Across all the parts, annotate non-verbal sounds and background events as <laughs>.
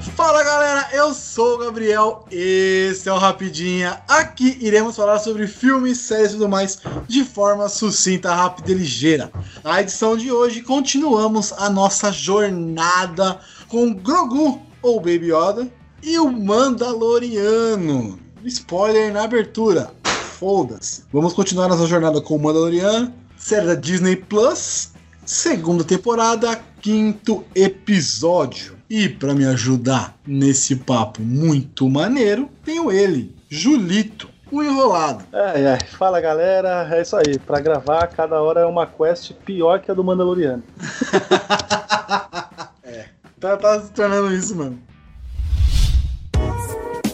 Fala galera, eu sou o Gabriel, esse é o Rapidinha. Aqui iremos falar sobre filmes, séries e tudo mais de forma sucinta, rápida e ligeira. Na edição de hoje continuamos a nossa jornada com Grogu ou Baby Yoda e o Mandaloriano. Spoiler na abertura. Foda-se. Vamos continuar nossa jornada com o Mandaloriano, série da Disney Plus, segunda temporada, quinto episódio. E para me ajudar nesse papo muito maneiro, tenho ele, Julito, o enrolado. Ai, ai, fala galera, é isso aí. Pra gravar, cada hora é uma quest pior que a do Mandaloriano. <laughs> é, tá, tá se tornando isso, mano.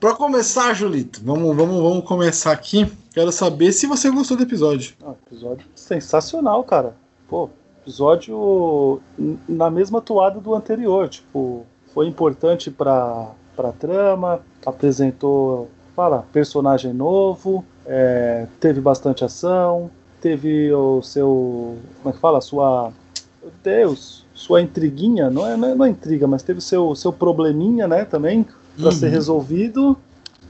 Pra começar, Julito, vamos, vamos, vamos começar aqui. Quero saber se você gostou do episódio. Ah, episódio sensacional, cara. Pô, episódio na mesma toada do anterior. Tipo, foi importante pra, pra trama, apresentou, fala, personagem novo, é, teve bastante ação, teve o seu. Como é que fala? Sua. Meu Deus, sua intriguinha, não é, não é, não é intriga, mas teve o seu, seu probleminha, né, também, para uhum. ser resolvido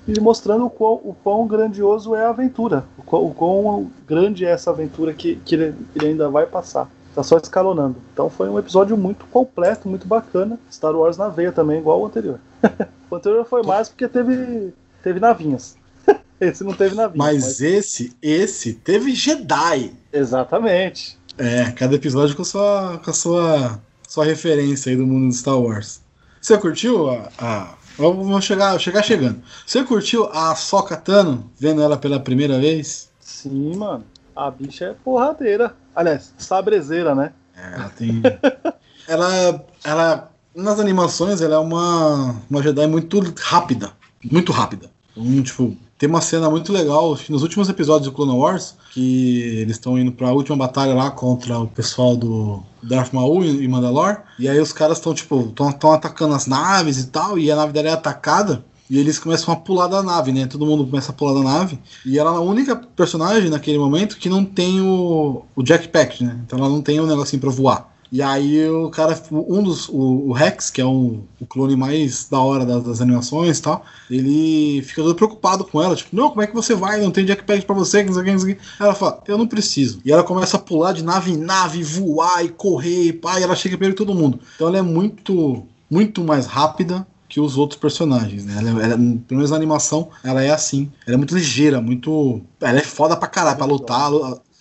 e mostrando o quão, o quão grandioso é a aventura, o quão, o quão grande é essa aventura que, que ele, ele, ainda vai passar. Tá só escalonando. Então foi um episódio muito completo, muito bacana. Star Wars na veia também, igual o anterior. <laughs> o anterior foi mais porque teve, teve navinhas. <laughs> esse não teve navinhas. Mas, mas, esse, esse teve Jedi. Exatamente. É, cada episódio com a sua, com a sua, sua referência aí do mundo de Star Wars. Você curtiu a, a Vamos chegar, chegar chegando. Você curtiu a Soca Tano, vendo ela pela primeira vez? Sim, mano. A bicha é porradeira. Aliás, sabrezeira, né? É, ela tem. <laughs> ela, ela. Nas animações, ela é uma, uma Jedi muito rápida. Muito rápida. Um, tipo, tem uma cena muito legal nos últimos episódios do Clone Wars, que eles estão indo para a última batalha lá contra o pessoal do Darth Maul e Mandalor. E aí os caras estão tipo, estão atacando as naves e tal, e a nave dela é atacada. E eles começam a pular da nave, né? Todo mundo começa a pular da nave. E ela é a única personagem naquele momento que não tem o, o jetpack, né? Então ela não tem o um negocinho pra voar. E aí o cara, um dos, o, o Rex, que é um, o clone mais da hora das, das, animações e tal, ele fica todo preocupado com ela, tipo, não, como é que você vai? Não tem jackpack pra você, não sei o que, não sei o que. Ela fala, eu não preciso. E ela começa a pular de nave em nave, voar e correr, e pá, e ela chega perto de todo mundo. Então ela é muito, muito mais rápida que os outros personagens, né? Ela, ela, pelo menos na animação, ela é assim. Ela é muito ligeira, muito. Ela é foda pra caralho, pra lutar.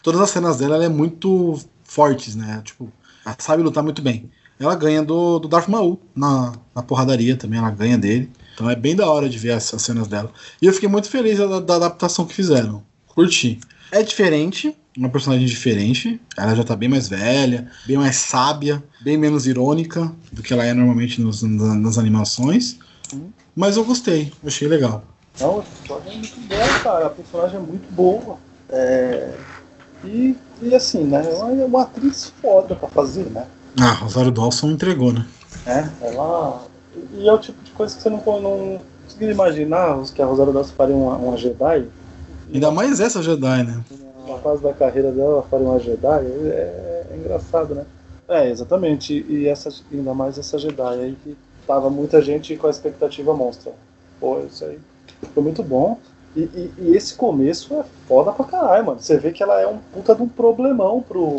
Todas as cenas dela, ela é muito fortes, né? Tipo, ela sabe lutar muito bem. Ela ganha do, do Darth Maul na, na porradaria também, ela ganha dele. Então é bem da hora de ver essas cenas dela. E eu fiquei muito feliz da, da adaptação que fizeram. Curti. É diferente, uma personagem diferente. Ela já tá bem mais velha, bem mais sábia, bem menos irônica do que ela é normalmente nos, nas animações. Mas eu gostei, achei legal. Não, é muito cara. A personagem é muito boa. É... E, e assim, né? Ela é uma atriz foda pra fazer, né? Ah, Rosário Dawson entregou, né? É, ela. E é o tipo de coisa que você não, não conseguiria imaginar que a Rosário Dawson faria uma, uma Jedi. Ainda mais essa Jedi, né? Na fase da carreira dela, faria uma Jedi, é, é engraçado, né? É, exatamente. E essa, ainda mais essa Jedi aí que tava muita gente com a expectativa monstra. Pô, isso aí foi muito bom. E, e, e, esse começo é foda pra caralho, mano. Você vê que ela é um puta de um problemão pro.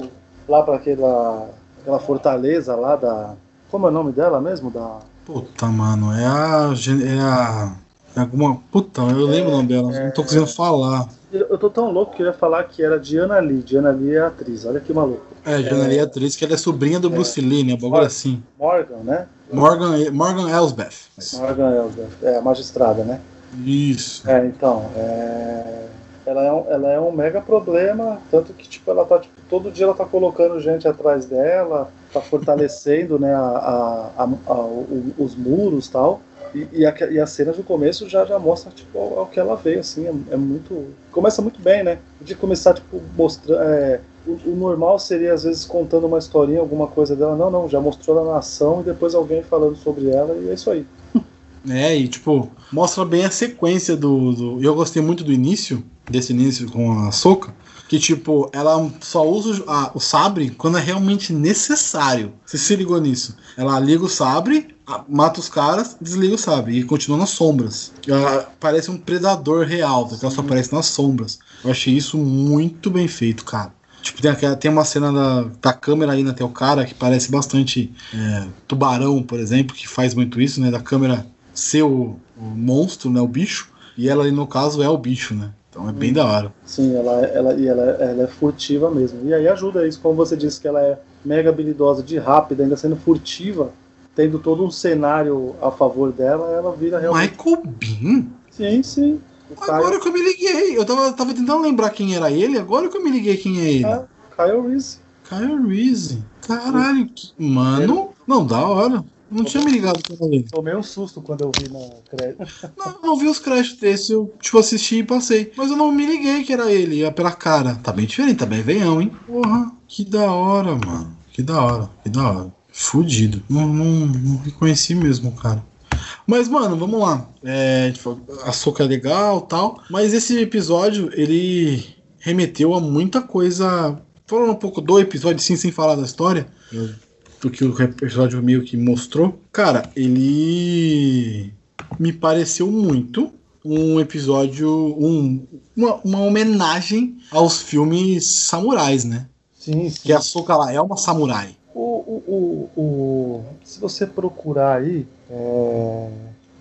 lá pra aquela. aquela fortaleza lá da. Como é o nome dela mesmo? Da. Puta, mano, é a. É a. É alguma. Puta, eu lembro é, o nome dela, é, não tô conseguindo falar. Eu tô tão louco que eu ia falar que era Diana Lee. Diana Lee é atriz, olha que maluco. É, Diana Lee é atriz, que ela é sobrinha do é, Bruce Lee, né? Bagulho assim. Morgan, né? Morgan, Morgan Elsbeth. Morgan Elsbeth, é a magistrada, né? Isso. É, então, é... ela é, um, ela é um mega problema, tanto que tipo, ela tá, tipo, todo dia ela tá colocando gente atrás dela, tá fortalecendo né, a, a, a, o, os muros tal. E, e, a, e as cenas do começo já, já mostra tipo, o, que ela veio, assim, é, é, muito. Começa muito bem, né? De começar, tipo, mostrando. É, o, o, normal seria, às vezes, contando uma historinha, alguma coisa dela. Não, não, já mostrou ela na ação e depois alguém falando sobre ela, e é isso aí. <laughs> É, e tipo, mostra bem a sequência do. do... Eu gostei muito do início, desse início com a Soca. Que, tipo, ela só usa a, o sabre quando é realmente necessário. Você se ligou nisso? Ela liga o sabre, mata os caras, desliga o sabre e continua nas sombras. Ela parece um predador real, porque ela só aparece nas sombras. Eu achei isso muito bem feito, cara. Tipo, tem, aquela, tem uma cena da, da câmera indo até o cara que parece bastante é, tubarão, por exemplo, que faz muito isso, né? Da câmera ser o, o monstro, né? O bicho. E ela no caso, é o bicho, né? Então é bem hum. da hora. Sim, ela, ela, e ela, ela é furtiva mesmo. E aí ajuda isso, como você disse que ela é mega habilidosa de rápida, ainda sendo furtiva, tendo todo um cenário a favor dela, ela vira realmente. Michael Bean? Sim, sim. agora Kyle... que eu me liguei. Eu tava, tava tentando lembrar quem era ele, agora que eu me liguei quem é ele. É, Kyle Reese. Kyle Reese. Caralho, que... mano. Não, da hora. Não tinha me ligado com ele. Tomei um susto quando eu vi na crédito. <laughs> Não, não vi os créditos desse, eu tipo assisti e passei. Mas eu não me liguei que era ele, ia pela cara. Tá bem diferente, tá bem veião, hein? Porra, que da hora, mano. Que da hora, que da hora. Fudido. Não, não, não reconheci mesmo, cara. Mas, mano, vamos lá. É, tipo, a soca é legal tal. Mas esse episódio, ele remeteu a muita coisa. Falando um pouco do episódio, sim, sem falar da história do que o episódio meio que mostrou, cara, ele me pareceu muito um episódio, um, uma, uma homenagem aos filmes samurais, né? Sim, sim. Que a Soka lá é uma samurai. O, o, o, se você procurar aí é,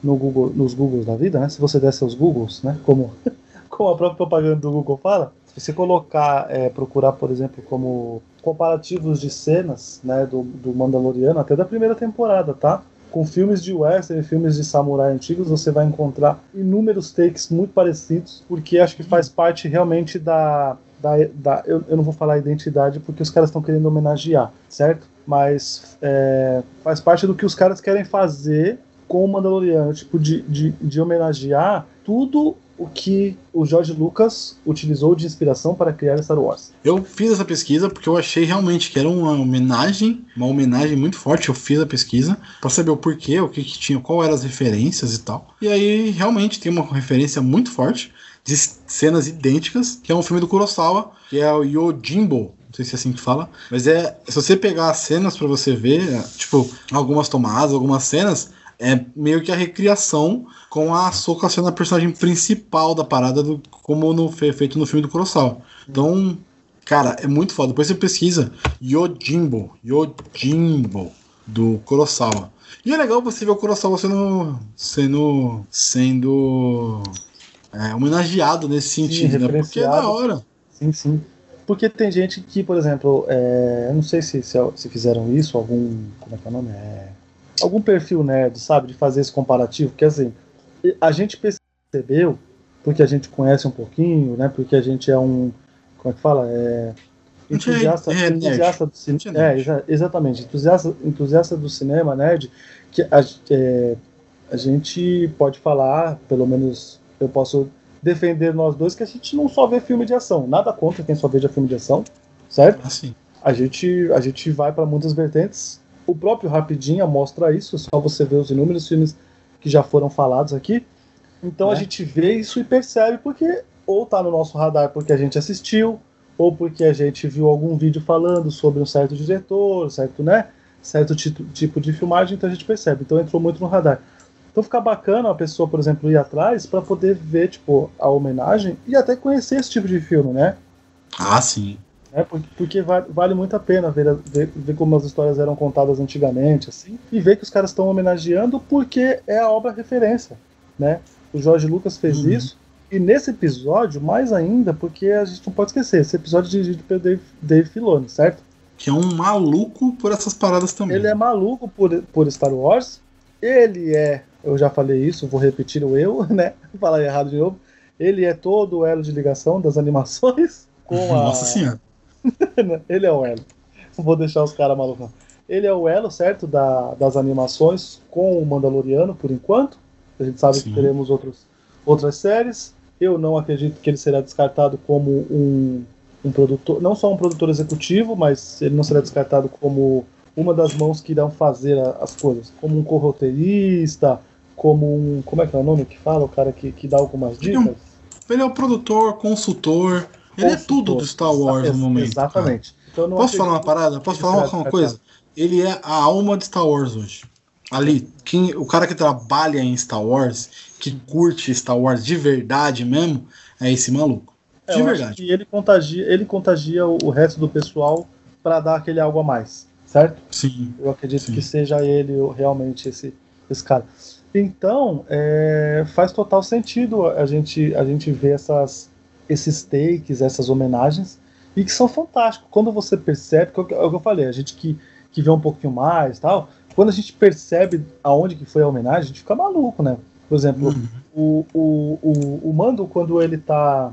no Google, nos Googles da vida, né? Se você der seus Googles, né? Como, <laughs> como a própria propaganda do Google fala, se você colocar, é, procurar, por exemplo, como comparativos de cenas né, do, do Mandaloriano, até da primeira temporada, tá? Com filmes de western, filmes de samurai antigos, você vai encontrar inúmeros takes muito parecidos, porque acho que faz parte realmente da. da, da eu, eu não vou falar identidade porque os caras estão querendo homenagear, certo? Mas é, faz parte do que os caras querem fazer com o Mandaloriano, tipo, de, de, de homenagear tudo o que o George Lucas utilizou de inspiração para criar Star Wars. Eu fiz essa pesquisa porque eu achei realmente que era uma homenagem, uma homenagem muito forte. Eu fiz a pesquisa para saber o porquê, o que, que tinha, qual eram as referências e tal. E aí realmente tem uma referência muito forte de cenas idênticas, que é um filme do Kurosawa, que é o Yojimbo, não sei se é assim que fala, mas é se você pegar as cenas para você ver, é, tipo, algumas tomadas, algumas cenas, é meio que a recriação com a Soka sendo a personagem principal da parada, do, como no, feito no filme do Kurosawa. Então, cara, é muito foda. Depois você pesquisa Yojimbo, Yojimbo, do Kurosawa. E é legal você ver o Kurosawa sendo, sendo, sendo é, homenageado nesse sentido, sim, né? Porque é da hora. Sim, sim. Porque tem gente que, por exemplo, é, eu não sei se, se, se, fizeram isso, algum. Como é que é o nome? É, algum perfil nerd, sabe, de fazer esse comparativo, porque assim, a gente percebeu, porque a gente conhece um pouquinho, né, porque a gente é um, como é que fala, é entusiasta, é, é, entusiasta do cinema, é, exa exatamente, entusiasta, entusiasta do cinema, nerd, que a, é, a gente pode falar, pelo menos eu posso defender nós dois, que a gente não só vê filme de ação, nada contra quem só veja filme de ação, certo? Assim. A gente, a gente vai para muitas vertentes, o próprio Rapidinha mostra isso, é só você ver os inúmeros filmes que já foram falados aqui. Então é. a gente vê isso e percebe porque ou tá no nosso radar porque a gente assistiu, ou porque a gente viu algum vídeo falando sobre um certo diretor, certo, né? Certo tipo de filmagem, então a gente percebe. Então entrou muito no radar. Então fica bacana a pessoa, por exemplo, ir atrás para poder ver, tipo, a homenagem e até conhecer esse tipo de filme, né? Ah, sim. É, porque, vale, muito a pena ver, ver, ver, como as histórias eram contadas antigamente, assim, e ver que os caras estão homenageando porque é a obra referência, né? O Jorge Lucas fez uhum. isso, e nesse episódio, mais ainda, porque a gente não pode esquecer, esse episódio é dirigido pelo Dave, Dave Filoni, certo? Que é um maluco por essas paradas também. Ele é maluco por, por Star Wars, ele é, eu já falei isso, vou repetir o eu, <laughs> né? Falar errado de novo Ele é todo o elo de ligação das animações com a. Nossa senhora. <laughs> ele é o elo. Vou deixar os caras malucos. Ele é o elo, certo, da, das animações com o Mandaloriano, por enquanto. A gente sabe Sim. que teremos outros, outras séries. Eu não acredito que ele será descartado como um, um produtor, não só um produtor executivo, mas ele não será descartado como uma das mãos que irão fazer a- as coisas, como um corroteirista, como um. Como é que é o nome que fala? O cara que, que dá algumas Ele é um dicas? Ele é o produtor, consultor. Ele é tudo do Star Wars no momento. Exatamente. Então. Posso falar uma parada? Posso falar uma, coisa? Ele é a alma de Star Wars hoje. Ali, quem, o cara que trabalha em Star Wars, que curte Star Wars de verdade mesmo, é esse maluco. É, De verdade. que ele contagia, ele contagia o, o resto do pessoal para dar aquele algo a mais, certo? Sim. Eu acredito Sim. que seja ele realmente esse, esse cara. Então, é, faz total sentido a gente, a gente ver essas, esses takes, essas homenagens, e que são fantásticos. Quando você percebe, é o que é o que eu falei, a gente que, que vê um pouquinho mais tal, quando a gente percebe aonde que foi a homenagem, a gente fica maluco, né? Por exemplo, Uhum. o, o, o, o Mando, quando ele tá.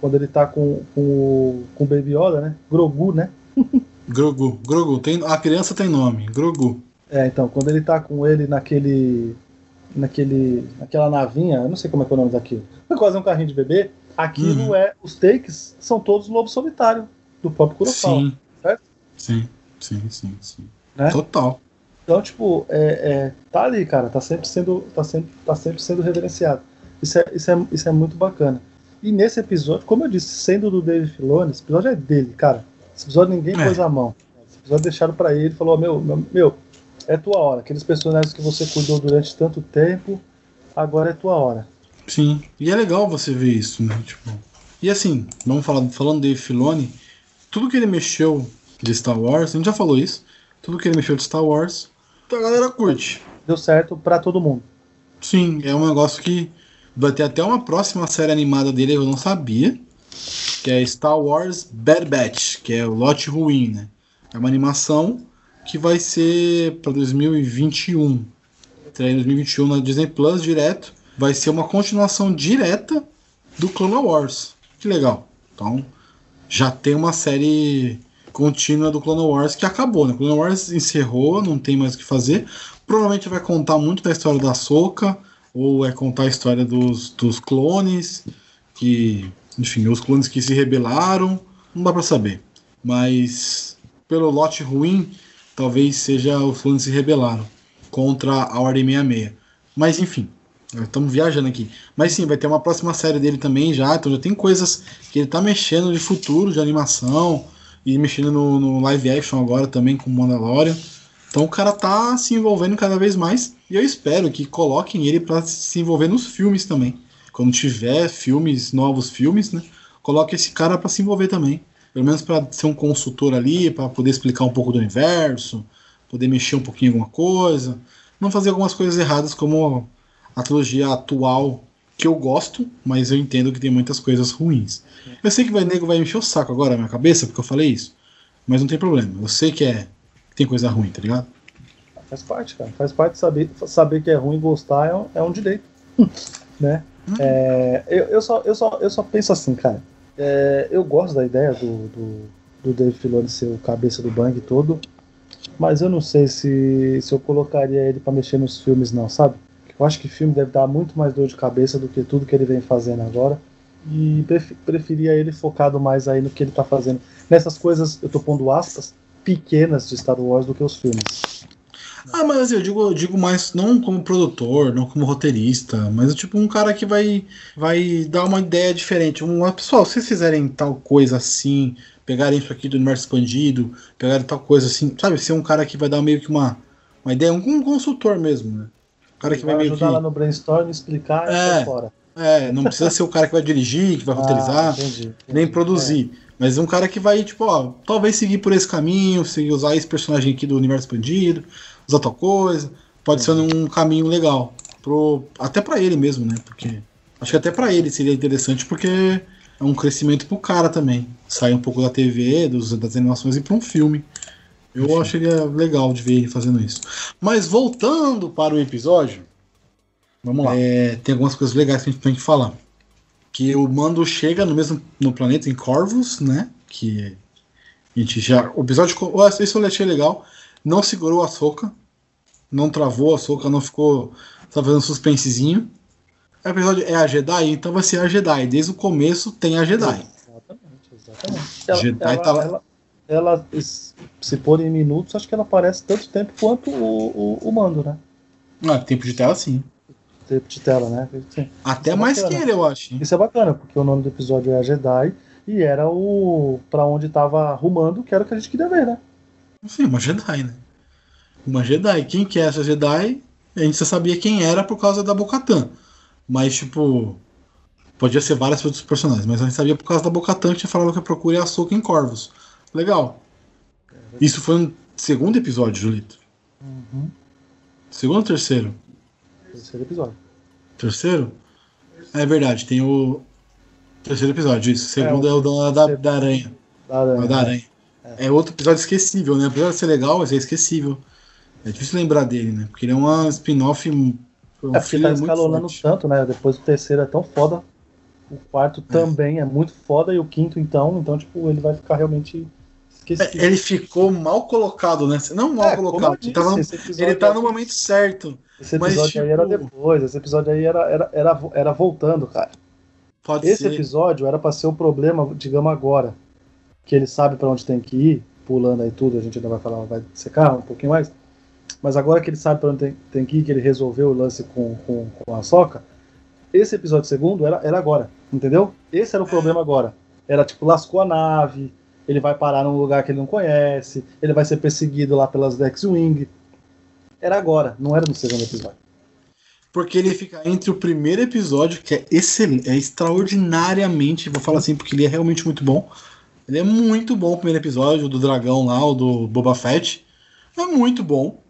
Quando ele tá com, com, o- com o Baby Yoda, né? Grogu, né? <laughs> Grogu. Grogu. Tem, a criança tem nome. Grogu. É, então, quando ele tá com ele naquele. naquele. naquela navinha, eu não sei como é que é o nome daquilo. É quase um carrinho de bebê. Aquilo Uhum. é. Os takes são todos lobo solitário, do próprio Kurosawa. Sim. certo? Sim. Sim, sim, sim. Né? Total. Então, tipo, é, é, tá ali, cara, tá sempre sendo, tá sempre, tá sempre sendo reverenciado. Isso é, isso, é, isso é muito bacana. E nesse episódio, como eu disse, sendo do Dave Filoni, esse episódio é dele, cara. Esse episódio ninguém É. pôs a mão. Esse episódio deixaram pra ele, falou, meu, meu, meu, é tua hora. Aqueles personagens que você cuidou durante tanto tempo, agora é tua hora. Sim. E é legal você ver isso, né? Tipo. E assim, vamos falar, falando de Filoni, tudo que ele mexeu de Star Wars, a gente já falou isso, tudo que ele mexeu de Star Wars, a galera curte. Deu certo pra todo mundo. Sim, é um negócio que vai ter até uma próxima série animada dele, eu não sabia, que é Star Wars Bad Batch, que é o lote ruim, né? É uma animação que vai ser para 2021. Estreia em 2021 na Disney Plus direto. Vai ser uma continuação direta do Clone Wars. Que legal. Então, já tem uma série contínua do Clone Wars que acabou, né? Clone Wars encerrou, não tem mais o que fazer. Provavelmente vai contar muito da história da Soca, ou é contar a história dos, dos clones, que, enfim, os clones que se rebelaram, não dá pra saber. Mas pelo lote ruim, talvez seja os clones que se rebelaram contra a Ordem 66. Mas enfim, estamos viajando aqui. Mas sim, vai ter uma próxima série dele também já, então já tem coisas que ele tá mexendo de futuro, de animação, e mexendo no, no live action agora também com Mandalorian. Então o cara tá se envolvendo cada vez mais e eu espero que coloquem ele para se envolver nos filmes também. Quando tiver filmes, novos filmes, né? Coloque esse cara para se envolver também. Pelo menos para ser um consultor ali, para poder explicar um pouco do universo, poder mexer um pouquinho em alguma coisa, não fazer algumas coisas erradas como a trilogia atual que eu gosto, mas eu entendo que tem muitas coisas ruins. Eu sei que vai nego vai encher o saco agora na minha cabeça porque eu falei isso, mas não tem problema. Eu sei que é que tem coisa ruim, tá ligado? Faz parte, cara. Faz parte saber, saber que é ruim e gostar é um, é um direito. <laughs> né? É, eu, eu, só, eu, só, eu só penso assim, cara. É, eu gosto da ideia do, do, do Dave Filoni ser o cabeça do bang todo, mas eu não sei se, se eu colocaria ele pra mexer nos filmes, não, sabe? Eu acho que filme deve dar muito mais dor de cabeça do que tudo que ele vem fazendo agora. E pref- preferia ele focado mais aí no que ele tá fazendo. Nessas coisas, eu tô pondo aspas, pequenas de Star Wars do que os filmes. Ah, mas eu digo, eu digo mais não como produtor, não como roteirista, mas tipo um cara que vai, vai dar uma ideia diferente. Um, ah, pessoal, se vocês fizerem tal coisa assim, pegarem isso aqui do universo expandido, pegarem tal coisa assim, sabe? Ser um cara que vai dar meio que uma, uma ideia, um, um consultor mesmo, né? Um cara que vai, vai meio que. ajudar lá no brainstorm, explicar e É. sai fora. É, não precisa ser o cara que vai dirigir, que vai <laughs> roteirizar. Ah, entendi, entendi. nem produzir. Mas um cara que vai, tipo, ó, talvez seguir por esse caminho, seguir, usar esse personagem aqui do universo expandido, usar tal coisa. Pode ser um caminho legal. Pro, até pra ele mesmo, né? Porque. Acho que até pra ele seria interessante, porque é um crescimento pro cara também. Sair um pouco da TV, dos, das animações e pra um filme. Eu acharia legal de ver ele fazendo isso. Mas voltando para o episódio, vamos lá. É, tem algumas coisas legais que a gente tem que falar. que o Mando chega no mesmo no planeta em Corvus, né? Que a gente já o episódio isso eu achei legal, não segurou a soca, não travou a soca, não ficou tá fazendo suspensezinho. O episódio é a Jedi, então vai ser a Jedi. Desde o começo tem a Jedi. Exatamente, exatamente. Ela, Jedi ela, tá lá. Ela, ela, se pôr em minutos, acho que ela aparece tanto tempo quanto o, o, o mando, né? Ah, tempo de tela sim. Tempo de tela, né? Sim. Até é mais bacana. que ele, eu acho. Isso é bacana, porque o nome do episódio é a Jedi e era o. para onde tava arrumando, que era o que a gente queria ver, né? Sim, uma Jedi, né? Uma Jedi. Quem que é essa Jedi? A gente só sabia quem era por causa da Bocatan. Mas, tipo. Podia ser vários outros personagens, mas a gente sabia por causa da Bocatan que tinha falado que procura a Soca em Corvos. Legal. Isso foi no segundo episódio, Julito. Uhum. Segundo ou terceiro? Terceiro episódio. Terceiro? É verdade, tem o terceiro episódio, isso. Segundo é, o, é o da, da, da aranha. Da aranha. Da aranha. É. é. outro episódio esquecível, né? Apesar de ser legal, mas é esquecível. É difícil lembrar dele, né? Porque ele é uma spin-off. Um é porque tá escalonando tanto, né? Depois o terceiro é tão foda. O quarto é. também é muito foda. E o quinto, então, então, tipo, ele vai ficar realmente esquecido. É, ele ficou mal colocado, né? Não mal é, colocado. Disse, tava ele tá no momento certo. Esse episódio mas, tipo... aí era depois. Esse episódio aí era, era, era, era voltando, cara. Pode Esse ser. episódio era pra ser o problema, digamos agora. Que ele sabe para onde tem que ir, pulando aí tudo, a gente ainda vai falar, vai secar um pouquinho mais. Mas agora que ele sabe para onde tem, tem, que ir, que ele resolveu o lance com, com, com a soca, esse episódio segundo era, era agora, entendeu? Esse era o problema agora. Era tipo, lascou a nave, ele vai parar num lugar que ele não conhece, ele vai ser perseguido lá pelas X-Wing. Era agora, não era no segundo episódio. Porque ele fica entre o primeiro episódio, que é excelente, é extraordinariamente, vou falar assim, porque ele é realmente muito bom. Ele é muito bom o primeiro episódio do dragão lá, o do Boba Fett. É muito bom.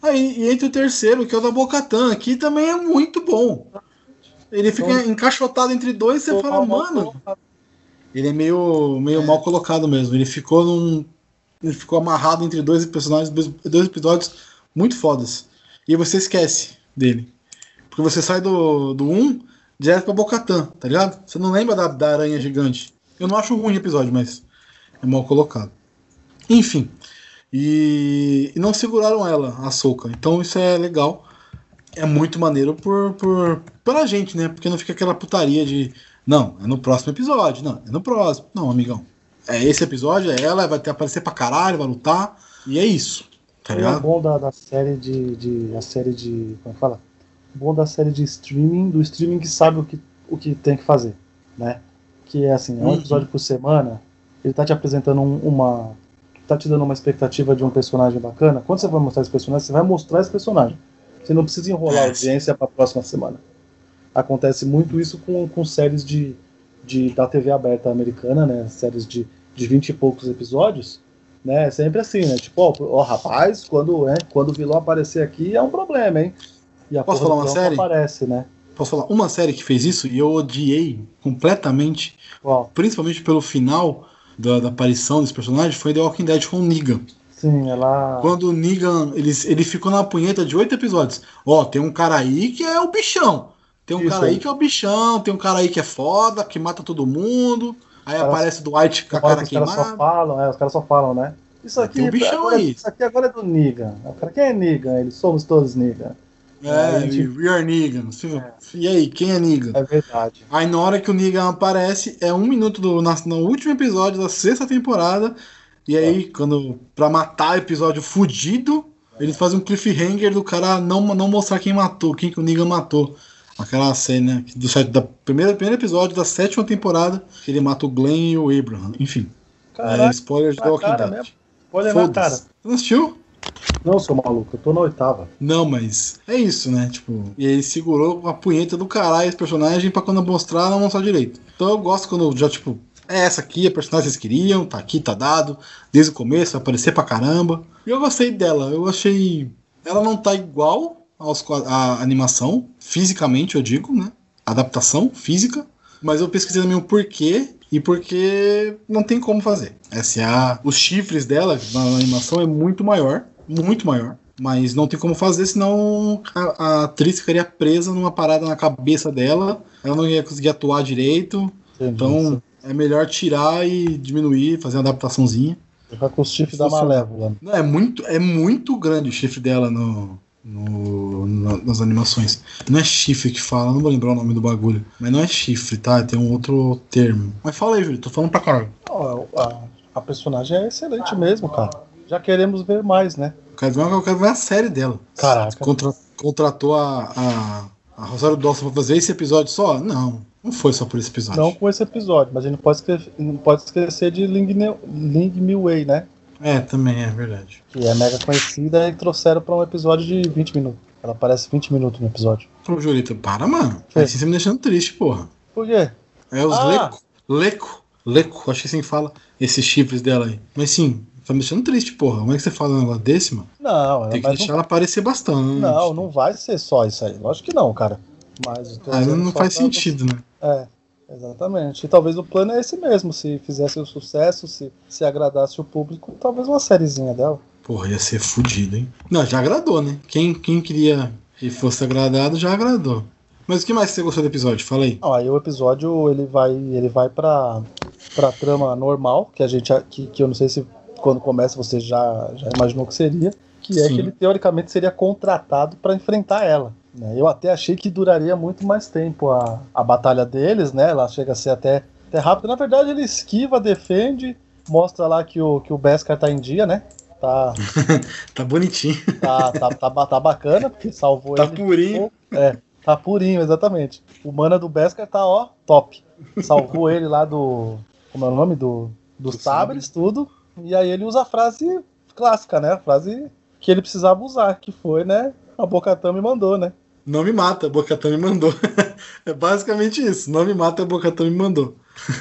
Aí, e entre o terceiro, que é o da Bocatan, aqui também é muito bom. Ele fica então, encaixotado entre dois e você fala, mano. Ele é meio, meio é. mal colocado mesmo. Ele ficou num. Ele ficou amarrado entre dois personagens, dois episódios muito fodas. E você esquece dele. Porque você sai do 1 do um, direto pra Bocatan, tá ligado? Você não lembra da, da aranha gigante. Eu não acho ruim o episódio, mas é mal colocado. Enfim. E, e não seguraram ela, a Soca. Então isso é legal. É muito maneiro por, por, pela gente, né? Porque não fica aquela putaria de. Não, é no próximo episódio. Não, é no próximo. Não, amigão. É esse episódio, é ela, vai ter aparecer pra caralho, vai lutar. E é isso. Tá ligado? É bom da, da série de, de. A série de. Como é fala? O bom da série de streaming, do streaming que sabe o que, o que tem que fazer. Né? Que é assim, é um uhum. episódio por semana. Ele tá te apresentando um, uma, tá te dando uma expectativa de um personagem bacana, quando você vai mostrar esse personagem, você vai mostrar esse personagem. Você não precisa enrolar a audiência para a próxima semana. Acontece muito isso com, com séries de, de, da TV aberta americana, né? Séries de, de 20 e poucos episódios. Né? É sempre assim, né? Tipo, ó, rapaz, quando, é, quando o vilão aparecer aqui é um problema, hein? E a Posso falar uma série? aparece, né? Posso falar uma série que fez isso e eu odiei completamente, Uau. principalmente pelo final, da, da, aparição desse personagem foi The Walking Dead com o Negan. Sim, ela. Quando o Negan ele, ele ficou na punheta de oito episódios. Ó, tem um cara aí que é o bichão. Tem um Isso cara aí. aí que é o bichão, tem um cara aí que é foda, que mata todo mundo. Aí cara, aparece o Dwight com a cara queimada. Os caras só falam, é, os caras só falam, né? Isso aqui, um bichão agora, aí. isso aqui agora é do Negan. O cara, quem é Negan? Eles somos todos Negan. É, gente... we are Negan. É. E aí, quem é Negan? É verdade. Aí na hora que o Negan aparece, é um minuto do, na, no último episódio da sexta temporada. E aí, é. quando. Pra matar o episódio fudido, eles fazem um cliffhanger do cara não, não mostrar quem matou, quem que o Negan matou. Aquela cena do do primeiro, primeiro episódio da sétima temporada, que ele mata o Glenn e o Abraham. Enfim. Caraca, é, spoiler de Walking Dead. Spoiler na cara. Você não assistiu? Não, sou maluco, eu tô na oitava. Não, mas é isso, né? Tipo, e ele segurou a punheta do caralho esse personagem pra quando mostrar, não mostrar direito. Então eu gosto quando já, tipo, é essa aqui, a personagem que vocês queriam, tá aqui, tá dado, desde o começo, vai aparecer pra caramba. E eu gostei dela, eu achei. Ela não tá igual aos, a animação, fisicamente eu digo, né? Adaptação física. Mas eu pesquisei também o porquê e porque não tem como fazer. Essa é a, os chifres dela na animação é muito maior muito maior. Mas não tem como fazer, senão a, a atriz ficaria presa numa parada na cabeça dela, ela não ia conseguir atuar direito. Entendi. Então é melhor tirar e diminuir, fazer uma adaptaçãozinha. Fica com os chifres da. Malévola. Não, é muito, é muito grande o chifre dela no, no- na- nas animações. Não é chifre que fala, não vou lembrar o nome do bagulho. Mas não é chifre, tá? Tem um outro termo. Mas fala aí, Júlio, tô falando pra caralho. A, a personagem é excelente mesmo, cara. Já queremos ver mais, né? Eu quero ver, eu quero ver a série dela. Caraca. Contra- contratou a, a, a Rosário Dawson pra fazer esse episódio só? Não, não foi só por esse episódio. Não com esse episódio, mas a gente não pode esquecer, não pode esquecer de Ling, Ling Milway, né? É, também é verdade. Que é mega conhecida e trouxeram pra um episódio de 20 minutos. Ela aparece 20 minutos no episódio. Ô, Julito, para, mano. Que? Aí você tá me deixando triste, porra. Por quê? É os Ah. Leco. Leco. Leco, acho que assim fala. Esses chifres dela aí. Mas sim, tá me deixando triste, porra. Como é que você fala um negócio desse, mano? Não, Tem que deixar não, ela aparecer bastante. não, não vai ser só isso aí. Lógico que não, cara. Mas tô Ah, não faz sentido, né? É, exatamente. E talvez o plano é esse mesmo. Se fizesse o sucesso, se, se agradasse o público, talvez uma sériezinha dela. Porra, ia ser fudido, hein? Não, já agradou, né? Quem, quem queria que fosse agradado, já agradou. Mas o que mais você gostou do episódio? Fala aí. Não, aí o episódio ele vai, ele vai pra, pra trama normal, que a gente que, que eu não sei se quando começa você já, já imaginou que seria, que é Sim. que ele teoricamente seria contratado pra enfrentar ela. Né? Eu até achei que duraria muito mais tempo a, a batalha deles, né? Ela chega a ser até, até rápida. Na verdade, ele esquiva, defende, mostra lá que o, que o Beskar tá em dia, né? Tá, <laughs> Tá bonitinho. tá, tá, tá, tá bacana, porque salvou Tá ele. purinho. É, tá purinho, exatamente. O mana do Beskar tá, ó, top. Salvou ele lá do. Como é o nome? Do, dos Do sabres, tudo. E aí ele usa a frase clássica, né? A frase que ele precisava usar, que foi, né? A Bocatã me mandou, né? Não me mata, Bocatã me mandou. <laughs> é basicamente isso. Não me mata, Bocatã me mandou.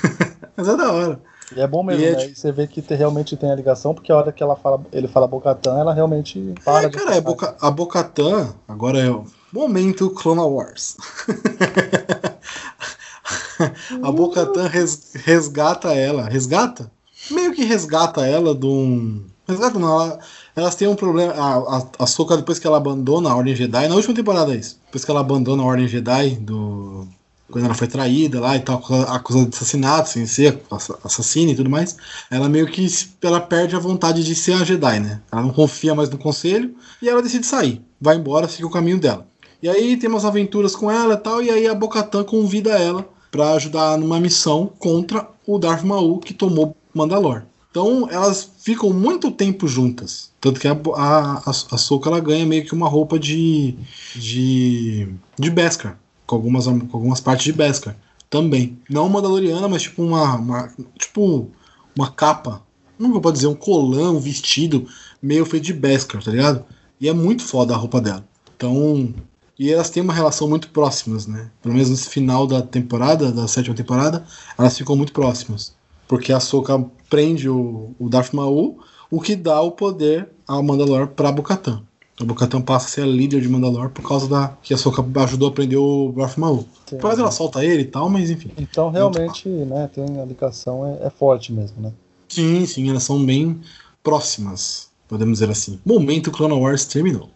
<laughs> Mas é da hora. E é bom mesmo, é né? tipo- você vê que te- realmente tem a ligação, porque a hora que ela fala, ele fala Bocatã, ela realmente para É, de cara, é. Boca, a Bocatã, agora é o momento Clone Wars. <laughs> a Bocatã res, resgata ela. Resgata? Meio que resgata ela de um. Resgata não, ela- elas têm um problema. A, a, a Soka, depois que ela abandona a Ordem Jedi, na última temporada é isso. Depois que ela abandona a Ordem Jedi, do, quando ela foi traída lá e tal, acusa- acusada de assassinato, sem ser ass- assassina e tudo mais, ela meio que ela perde a vontade de ser a Jedi, né? Ela não confia mais no conselho e ela decide sair, vai embora, siga o caminho dela. E aí tem umas aventuras com ela e tal, e aí a Bocatã convida ela pra ajudar numa missão contra o Darth Maul que tomou Mandalor. Então elas ficam muito tempo juntas. Tanto que a, a, a, a Soka ela ganha meio que uma roupa de. de. de Beskar. Com algumas, com algumas partes de Beskar. Também. Não Mandaloriana, mas tipo uma. uma tipo uma capa. Não vou dizer, um colã, um vestido meio feito de Beskar, tá ligado? E é muito foda a roupa dela. Então. E elas têm uma relação muito próximas, né? Pelo menos nesse final da temporada, da sétima temporada, elas ficam muito próximas. Porque a Soka prende o, o Darth Maul, o que dá o poder ao Mandalor pra Bo-Katan. A Bo-Katan passa a ser a líder de Mandalor por causa da que a Soka ajudou a prender o Darth Maul. Depois ela solta ele e tal, mas enfim. Então realmente, né, tem a ligação é, é forte mesmo, né? Sim, sim, elas são bem próximas, podemos dizer assim. Momento Clone Wars terminou.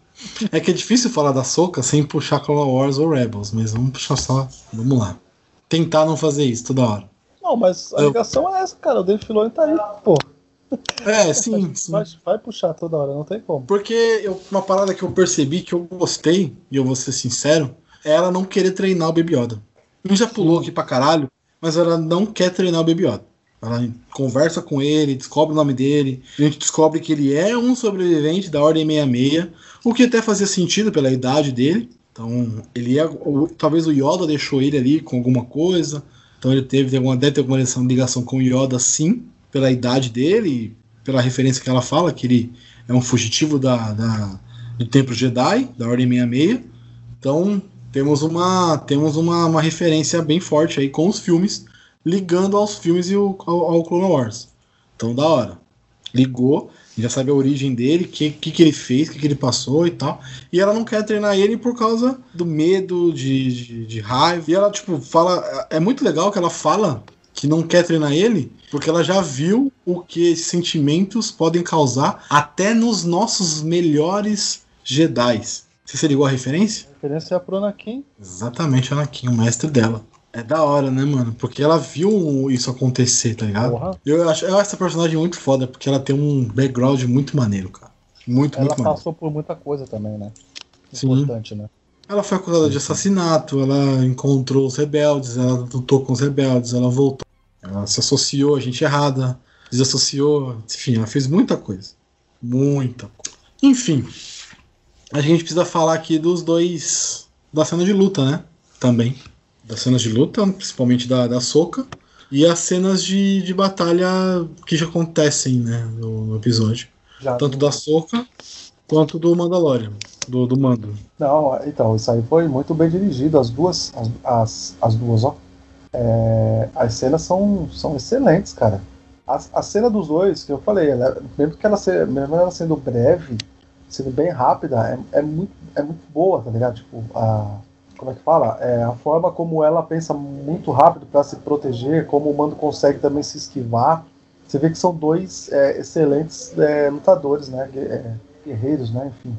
É que é difícil falar da Soka sem puxar Clone Wars ou Rebels, mas vamos puxar só. Vamos lá. Tentar não fazer isso toda hora. Não, mas a Eu- ligação é essa, cara. O Dave Filoni tá aí, pô. É, sim, sim. Vai, vai puxar toda hora, não tem como. Porque eu- uma parada que eu percebi que eu gostei, e eu vou ser sincero, é ela não querer treinar o Baby Yoda. A gente já pulou aqui pra caralho, mas ela não quer treinar o Baby Yoda. Ela conversa com ele, descobre o nome dele, a gente descobre que ele é um sobrevivente da Ordem 66, o que até fazia sentido pela idade dele. Então, ele é. o- talvez o Yoda deixou ele ali com alguma coisa. Então ele teve, alguma, deve ter alguma ligação, ligação com o Yoda, sim, pela idade dele, pela referência que ela fala, que ele é um fugitivo da, da- do Templo Jedi, da Ordem 66. Então temos uma temos uma, uma referência bem forte aí com os filmes, ligando aos filmes e o, ao, ao Clone Wars. Então da hora. Ligou, já sabe a origem dele, o que, que, que ele fez, o que, que ele passou e tal. E ela não quer treinar ele por causa do medo, de, de, de raiva. E ela, tipo, fala. É muito legal que ela fala que não quer treinar ele, porque ela já viu o que esses sentimentos podem causar até nos nossos melhores Jedis. Você se ligou a referência? A referência é pro Anakin. Exatamente, Anakin, o mestre dela. É da hora, né, mano? Porque ela viu isso acontecer, tá ligado? Porra. Eu acho, eu acho essa personagem muito foda, porque ela tem um background muito maneiro, cara. Muito, Ela muito maneiro. passou por muita coisa também, né? Sim. Importante, né? Ela foi acusada de assassinato, ela encontrou os rebeldes, ela lutou com os rebeldes, ela voltou. Ela se associou a gente errada, desassociou, enfim, ela fez muita coisa. Muita coisa. Enfim, a gente precisa falar aqui dos dois. da cena de luta, né? Também. Das cenas de luta, principalmente da, da Soca. E as cenas de, de batalha que já acontecem, né? No, no episódio. Já Tanto da Soca quanto do Mandalorian. Do, do Mando. Não, então, isso aí foi muito bem dirigido, as duas, as, as, as duas, ó. É, as cenas são, são excelentes, cara. A, a cena dos dois, que eu falei, ela- mesmo que ela, se, mesmo ela sendo breve, sendo bem rápida, é, é, muito, é muito boa, tá ligado? Tipo, a, como é que fala? É, a forma como ela pensa muito rápido para se proteger, como o Mando consegue também se esquivar. Você vê que são dois é, excelentes é, lutadores, né? é, guerreiros, né? Enfim.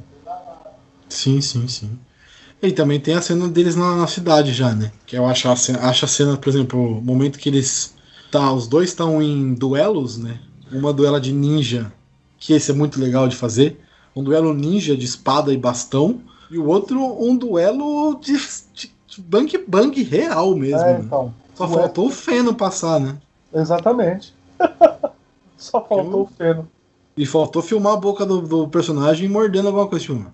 Sim, sim, sim. E também tem a cena deles na, na cidade já, né? Que eu acho a cena, acho a cena, por exemplo, o momento que eles. Tá, os dois estão em duelos, né? Uma duela de ninja, que esse é muito legal de fazer. Um duelo ninja de espada e bastão. E o outro, um duelo de, de, bang bang real mesmo. É, né? então. Só Ué. faltou o feno passar, né? Exatamente. <laughs> Só faltou o feno. E faltou filmar a boca do, do personagem mordendo alguma coisa, tipo.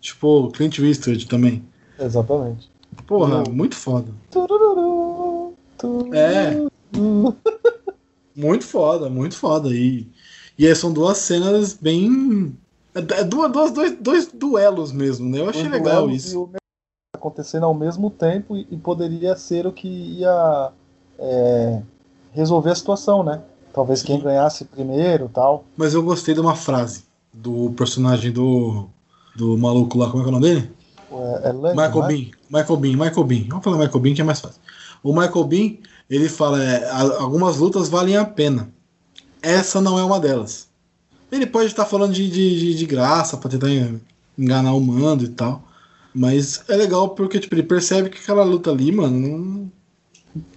Tipo, Clint Eastwood também. Exatamente. Porra, Não. muito foda. É. <laughs> Muito foda, muito foda. E, e aí são duas cenas bem. É, é duas, duas, dois, dois duelos mesmo, né? Eu achei legal isso. acontecendo ao mesmo tempo e, e poderia ser o que ia é, resolver a situação, né? Talvez quem Sim. ganhasse primeiro tal. Mas eu gostei de uma frase do personagem do, do maluco lá, como é que é o nome dele? É, é Lang, Michael? Bean. Michael Bean, Michael Bean. Vamos falar Michael Bean que é mais fácil. O Michael Bean, ele fala: é, "A- algumas lutas valem a pena. Essa não é uma delas. Ele pode estar falando de, de, de, graça para tentar enganar o mando e tal. Mas é legal porque tipo, ele percebe que aquela luta ali, mano, não,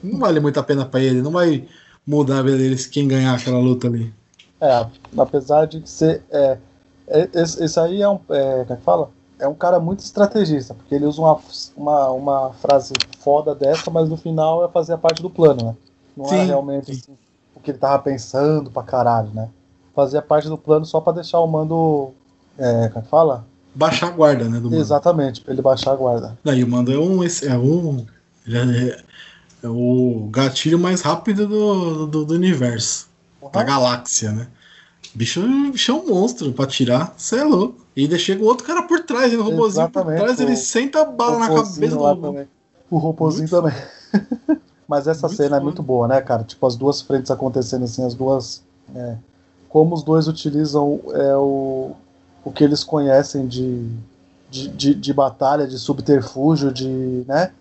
não vale muito a pena para ele. Não vai mudar a vida dele se quem ganhar aquela luta ali. É, apesar de ser. É, é, esse, esse aí é um. É, como é que fala? É um cara muito estrategista, porque ele usa uma, uma, uma frase foda dessa, mas no final é fazer parte do plano, né? Não Sim, é realmente sim. assim, o que ele tava pensando pra caralho, né? Fazia parte do plano só pra deixar o mando. É, como é que fala? Baixar a guarda, né? Do mando. Exatamente, pra ele baixar a guarda. Daí o mando é um. É um. ele é, é o gatilho mais rápido do, do, do universo. Da galáxia, né? Bicho, bicho é um monstro pra tirar, você é louco. E ainda chega o outro cara por trás, e o robôzinho por trás, ele o- senta a bala na cabeça do robô. também. O robozinho também. <laughs> Mas essa Muito cena é foda. muito boa, né, cara? Tipo, as duas frentes acontecendo assim, as duas. é, como os dois utilizam é, o, o que eles conhecem de, de, de, de batalha, de subterfúgio, de. né?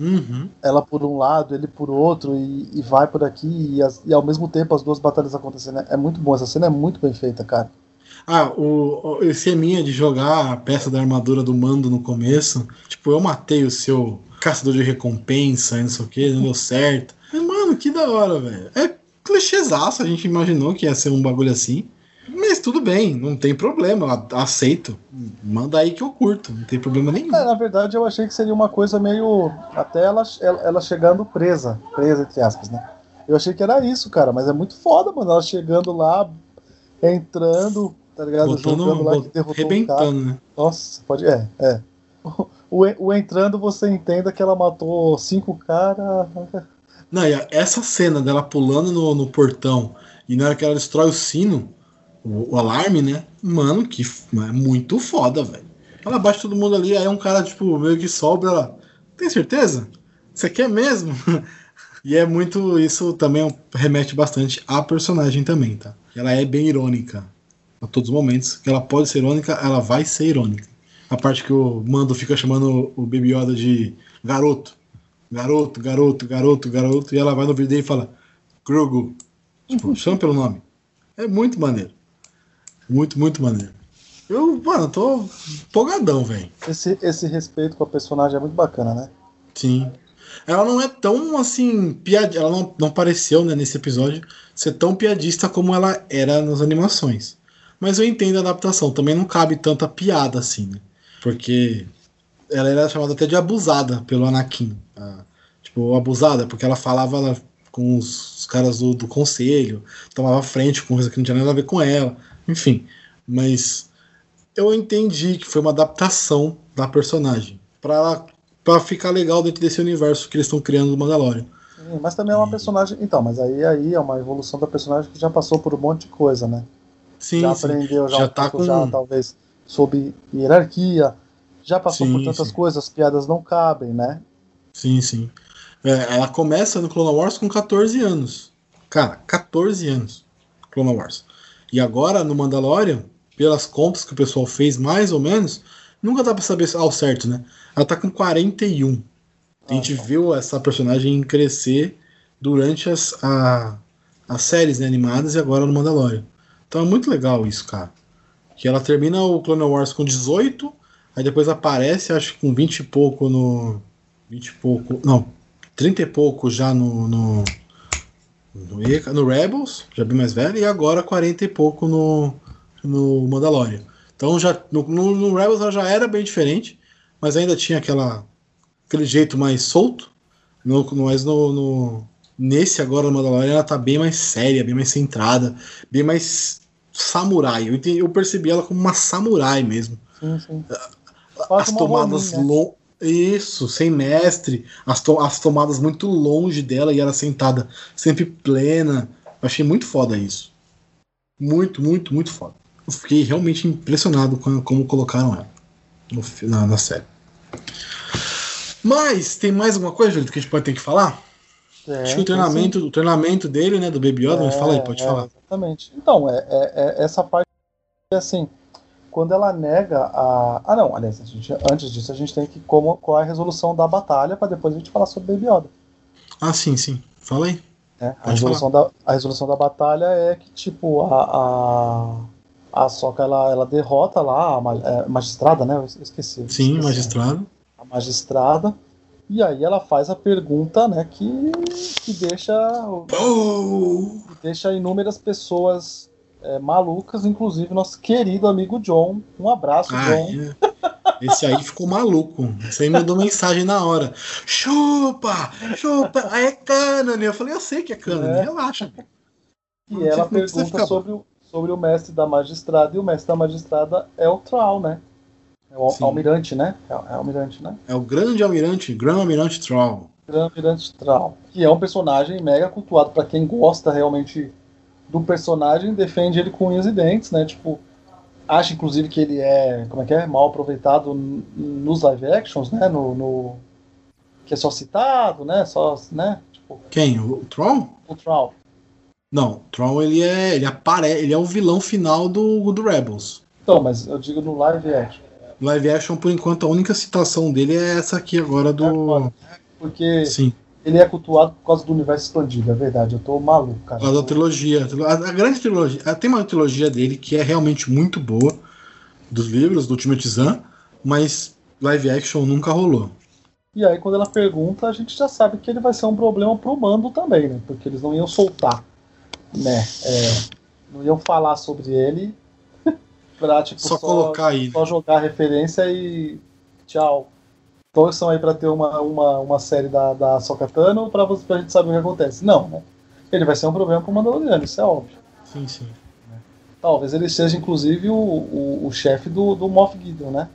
Uhum. Ela por um lado, ele por outro, e, e vai por aqui, e, as- e ao mesmo tempo as duas batalhas acontecendo. É muito bom, essa cena é muito bem feita, cara. Ah, o, o esse minha de jogar a peça da armadura do mando no começo. Tipo, eu matei o seu caçador de recompensa e não sei o que, não deu certo. Mas, mano, que da hora, velho. É clichêzaço, a gente imaginou que ia ser um bagulho assim. Mas tudo bem, não tem problema, aceito. Manda aí que eu curto, não tem problema nenhum. É, na verdade, eu achei que seria uma coisa meio. Até ela, ela, chegando presa. Presa, entre aspas, né? Eu achei que era isso, cara. Mas é muito foda, mano. Ela chegando lá, entrando, tá ligado? Botando, Jogando lá que derrotou o cara. né? Nossa, pode. É, é. <laughs> O, o, o entrando, você entenda que ela matou cinco caras. Não, essa cena dela pulando no, no portão e na hora que ela destrói o sino, o, o alarme, né? Mano, que é muito foda, velho. Ela bate todo mundo ali, aí um cara, tipo, meio que sobra ela. Tem certeza? Você quer mesmo? <laughs> e é muito. Isso também remete bastante à personagem também, tá? Ela é bem irônica a todos os momentos. Que ela pode ser irônica, ela vai ser irônica. A parte que o Mando fica chamando o Baby Yoda de garoto. Garoto, garoto, garoto, garoto. E ela vai no vídeo dele e fala Grogu. Tipo, <laughs> chama pelo nome. É muito maneiro. Muito, muito maneiro. Eu, mano, tô empolgadão, velho. Esse, esse respeito com a personagem é muito bacana, né? Sim. Ela não é tão assim, piad... ela não, não pareceu, né, nesse episódio, ser tão piadista como ela era nas animações. Mas eu entendo a adaptação, também não cabe tanta piada assim, né? Porque ela era chamada até de abusada pelo Anakin. Ah, tipo, abusada, porque ela falava com os, caras do, do, conselho, tomava frente com coisa que não tinha nada a ver com ela, enfim. Mas eu entendi que foi uma adaptação da personagem para para ficar legal dentro desse universo que eles estão criando do Mandalorian. Sim, mas também é uma personagem. Então, mas aí, aí é uma evolução da personagem que já passou por um monte de coisa, né? Sim, já sim. aprendeu, já, Já um tá pouco, com- já talvez sob hierarquia, já passou Sim, por tantas sim. coisas, as piadas não cabem, né? Sim, sim. É, ela começa no Clone Wars com 14 anos. Cara, 14 anos. Clone Wars. E agora, no Mandalorian, pelas contas que o pessoal fez, mais ou menos, nunca dá pra saber ao certo, né? Ela tá com 41. A gente Ah, tá. viu essa personagem crescer durante as, a- as séries né, animadas e agora no Mandalorian. Então é muito legal isso, cara. Que ela termina o Clone Wars com 18, aí depois aparece, acho que com 20 e pouco no. 20 e pouco. Não, 30 e pouco já no. no, no, no Rebels, já bem mais velho, e agora 40 e pouco no, no Mandalorian. Então já no, no, no Rebels ela já era bem diferente, mas ainda tinha aquela, aquele jeito mais solto. No, no- mas no, no- nesse agora no Mandalorian ela tá bem mais séria, bem mais centrada, bem mais samurai. Eu, entendi- eu percebi ela como uma samurai mesmo Sim, sim. As tomadas Ronin, né? lon- Isso, sem mestre, as, to- as tomadas muito longe dela e ela sentada sempre plena. Eu achei muito foda isso. Muito, muito, muito foda. Eu fiquei realmente impressionado com como colocaram ela no na, na série. Mas tem mais alguma coisa, Julito, que a gente pode ter que falar? É, Acho que o treinamento, o treinamento dele, né, do Baby Yoda, mas fala aí, pode é, falar. Exatamente. Então, é, é- é essa parte é assim, quando ela nega a. Ah, não, aliás, a gente- antes disso, a gente tem que. Como, qual é a resolução da batalha, para depois a gente falar sobre Baby Yoda. Ah, sim, sim. Fala aí. né? A, resolução da, a resolução da batalha é que, tipo, a. A, a Soca ela, ela derrota lá a é, magistrada, né? Eu esqueci. Sim, esqueci. magistrado. A magistrada. E aí ela faz a pergunta, né? Que, que deixa Oh! deixa inúmeras pessoas é, malucas, inclusive nosso querido amigo John. Um abraço, Ah, John. é. Esse aí ficou maluco. Esse aí mandou mensagem na hora. Chupa! Chupa! Aí é Canon. Eu falei, eu sei que é Canon, É. relaxa. E Não ela pergunta ficar- sobre o, sobre o mestre da magistrada, e o mestre da magistrada é o Troll, né? É o Sim. almirante, né? É, é o almirante, né? É o grande almirante, Grande Almirante Troll. Grande almirante Troll. Que é um personagem mega cultuado para quem gosta realmente do personagem, defende ele com unhas e dentes, né? Tipo, acha inclusive que ele é, como é que é? Mal aproveitado nos live actions, né? No, no- que é só citado, né? Só, né? Tipo, Quem? O Troll? o Troll. Não, o Troll ele é. Ele aparece. Ele é o vilão final do, do Rebels. Então, mas eu digo no live action. Live action, por enquanto, a única citação dele é essa aqui agora do. Porque Sim, ele é cultuado por causa do universo expandido, é verdade. Eu tô maluco, cara. causa da trilogia. A, a grande trilogia. Tem uma trilogia dele que é realmente muito boa. Dos livros, do Ultimate Zan, mas live action nunca rolou. E aí, quando ela pergunta, a gente já sabe que ele vai ser um problema pro mando também, né? Porque eles não iam soltar, né? É, não iam falar sobre ele <laughs> pra, tipo, Só colocar aí. só jogar referência e tchau. Torçam aí pra ter uma, uma, uma série da, da Sokatano pra, você- pra gente saber o que acontece. Não, né? Ele vai ser um problema pro Mandaloriano, isso é óbvio. Sim, sim. Talvez ele seja, inclusive, o, o, o chefe do, do Moff Gideon, né?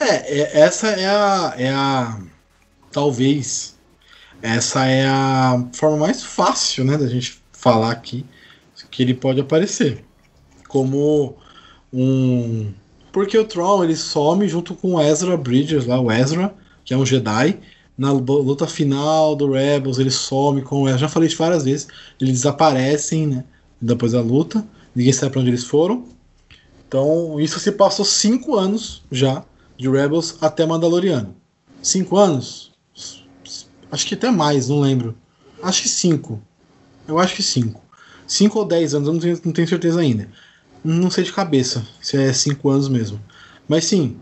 É, é- essa é a, é a. Talvez. Essa é a forma mais fácil, né, da gente falar aqui que ele pode aparecer. Como um. Porque o Tron ele some junto com o Ezra Bridges lá, o Ezra, que é um Jedi. Na lu- luta final do Rebels, ele some com o Ezra. Já falei isso várias vezes. Eles desaparecem, né? Depois da luta. Ninguém sabe pra onde eles foram. Então, isso se passou cinco anos já de Rebels até Mandaloriano. Cinco anos? Acho que até mais, não lembro. Acho que cinco. Eu acho que cinco. Cinco ou dez anos, eu não tenho, não tenho certeza ainda. Não sei de cabeça se é cinco anos mesmo. Mas sim,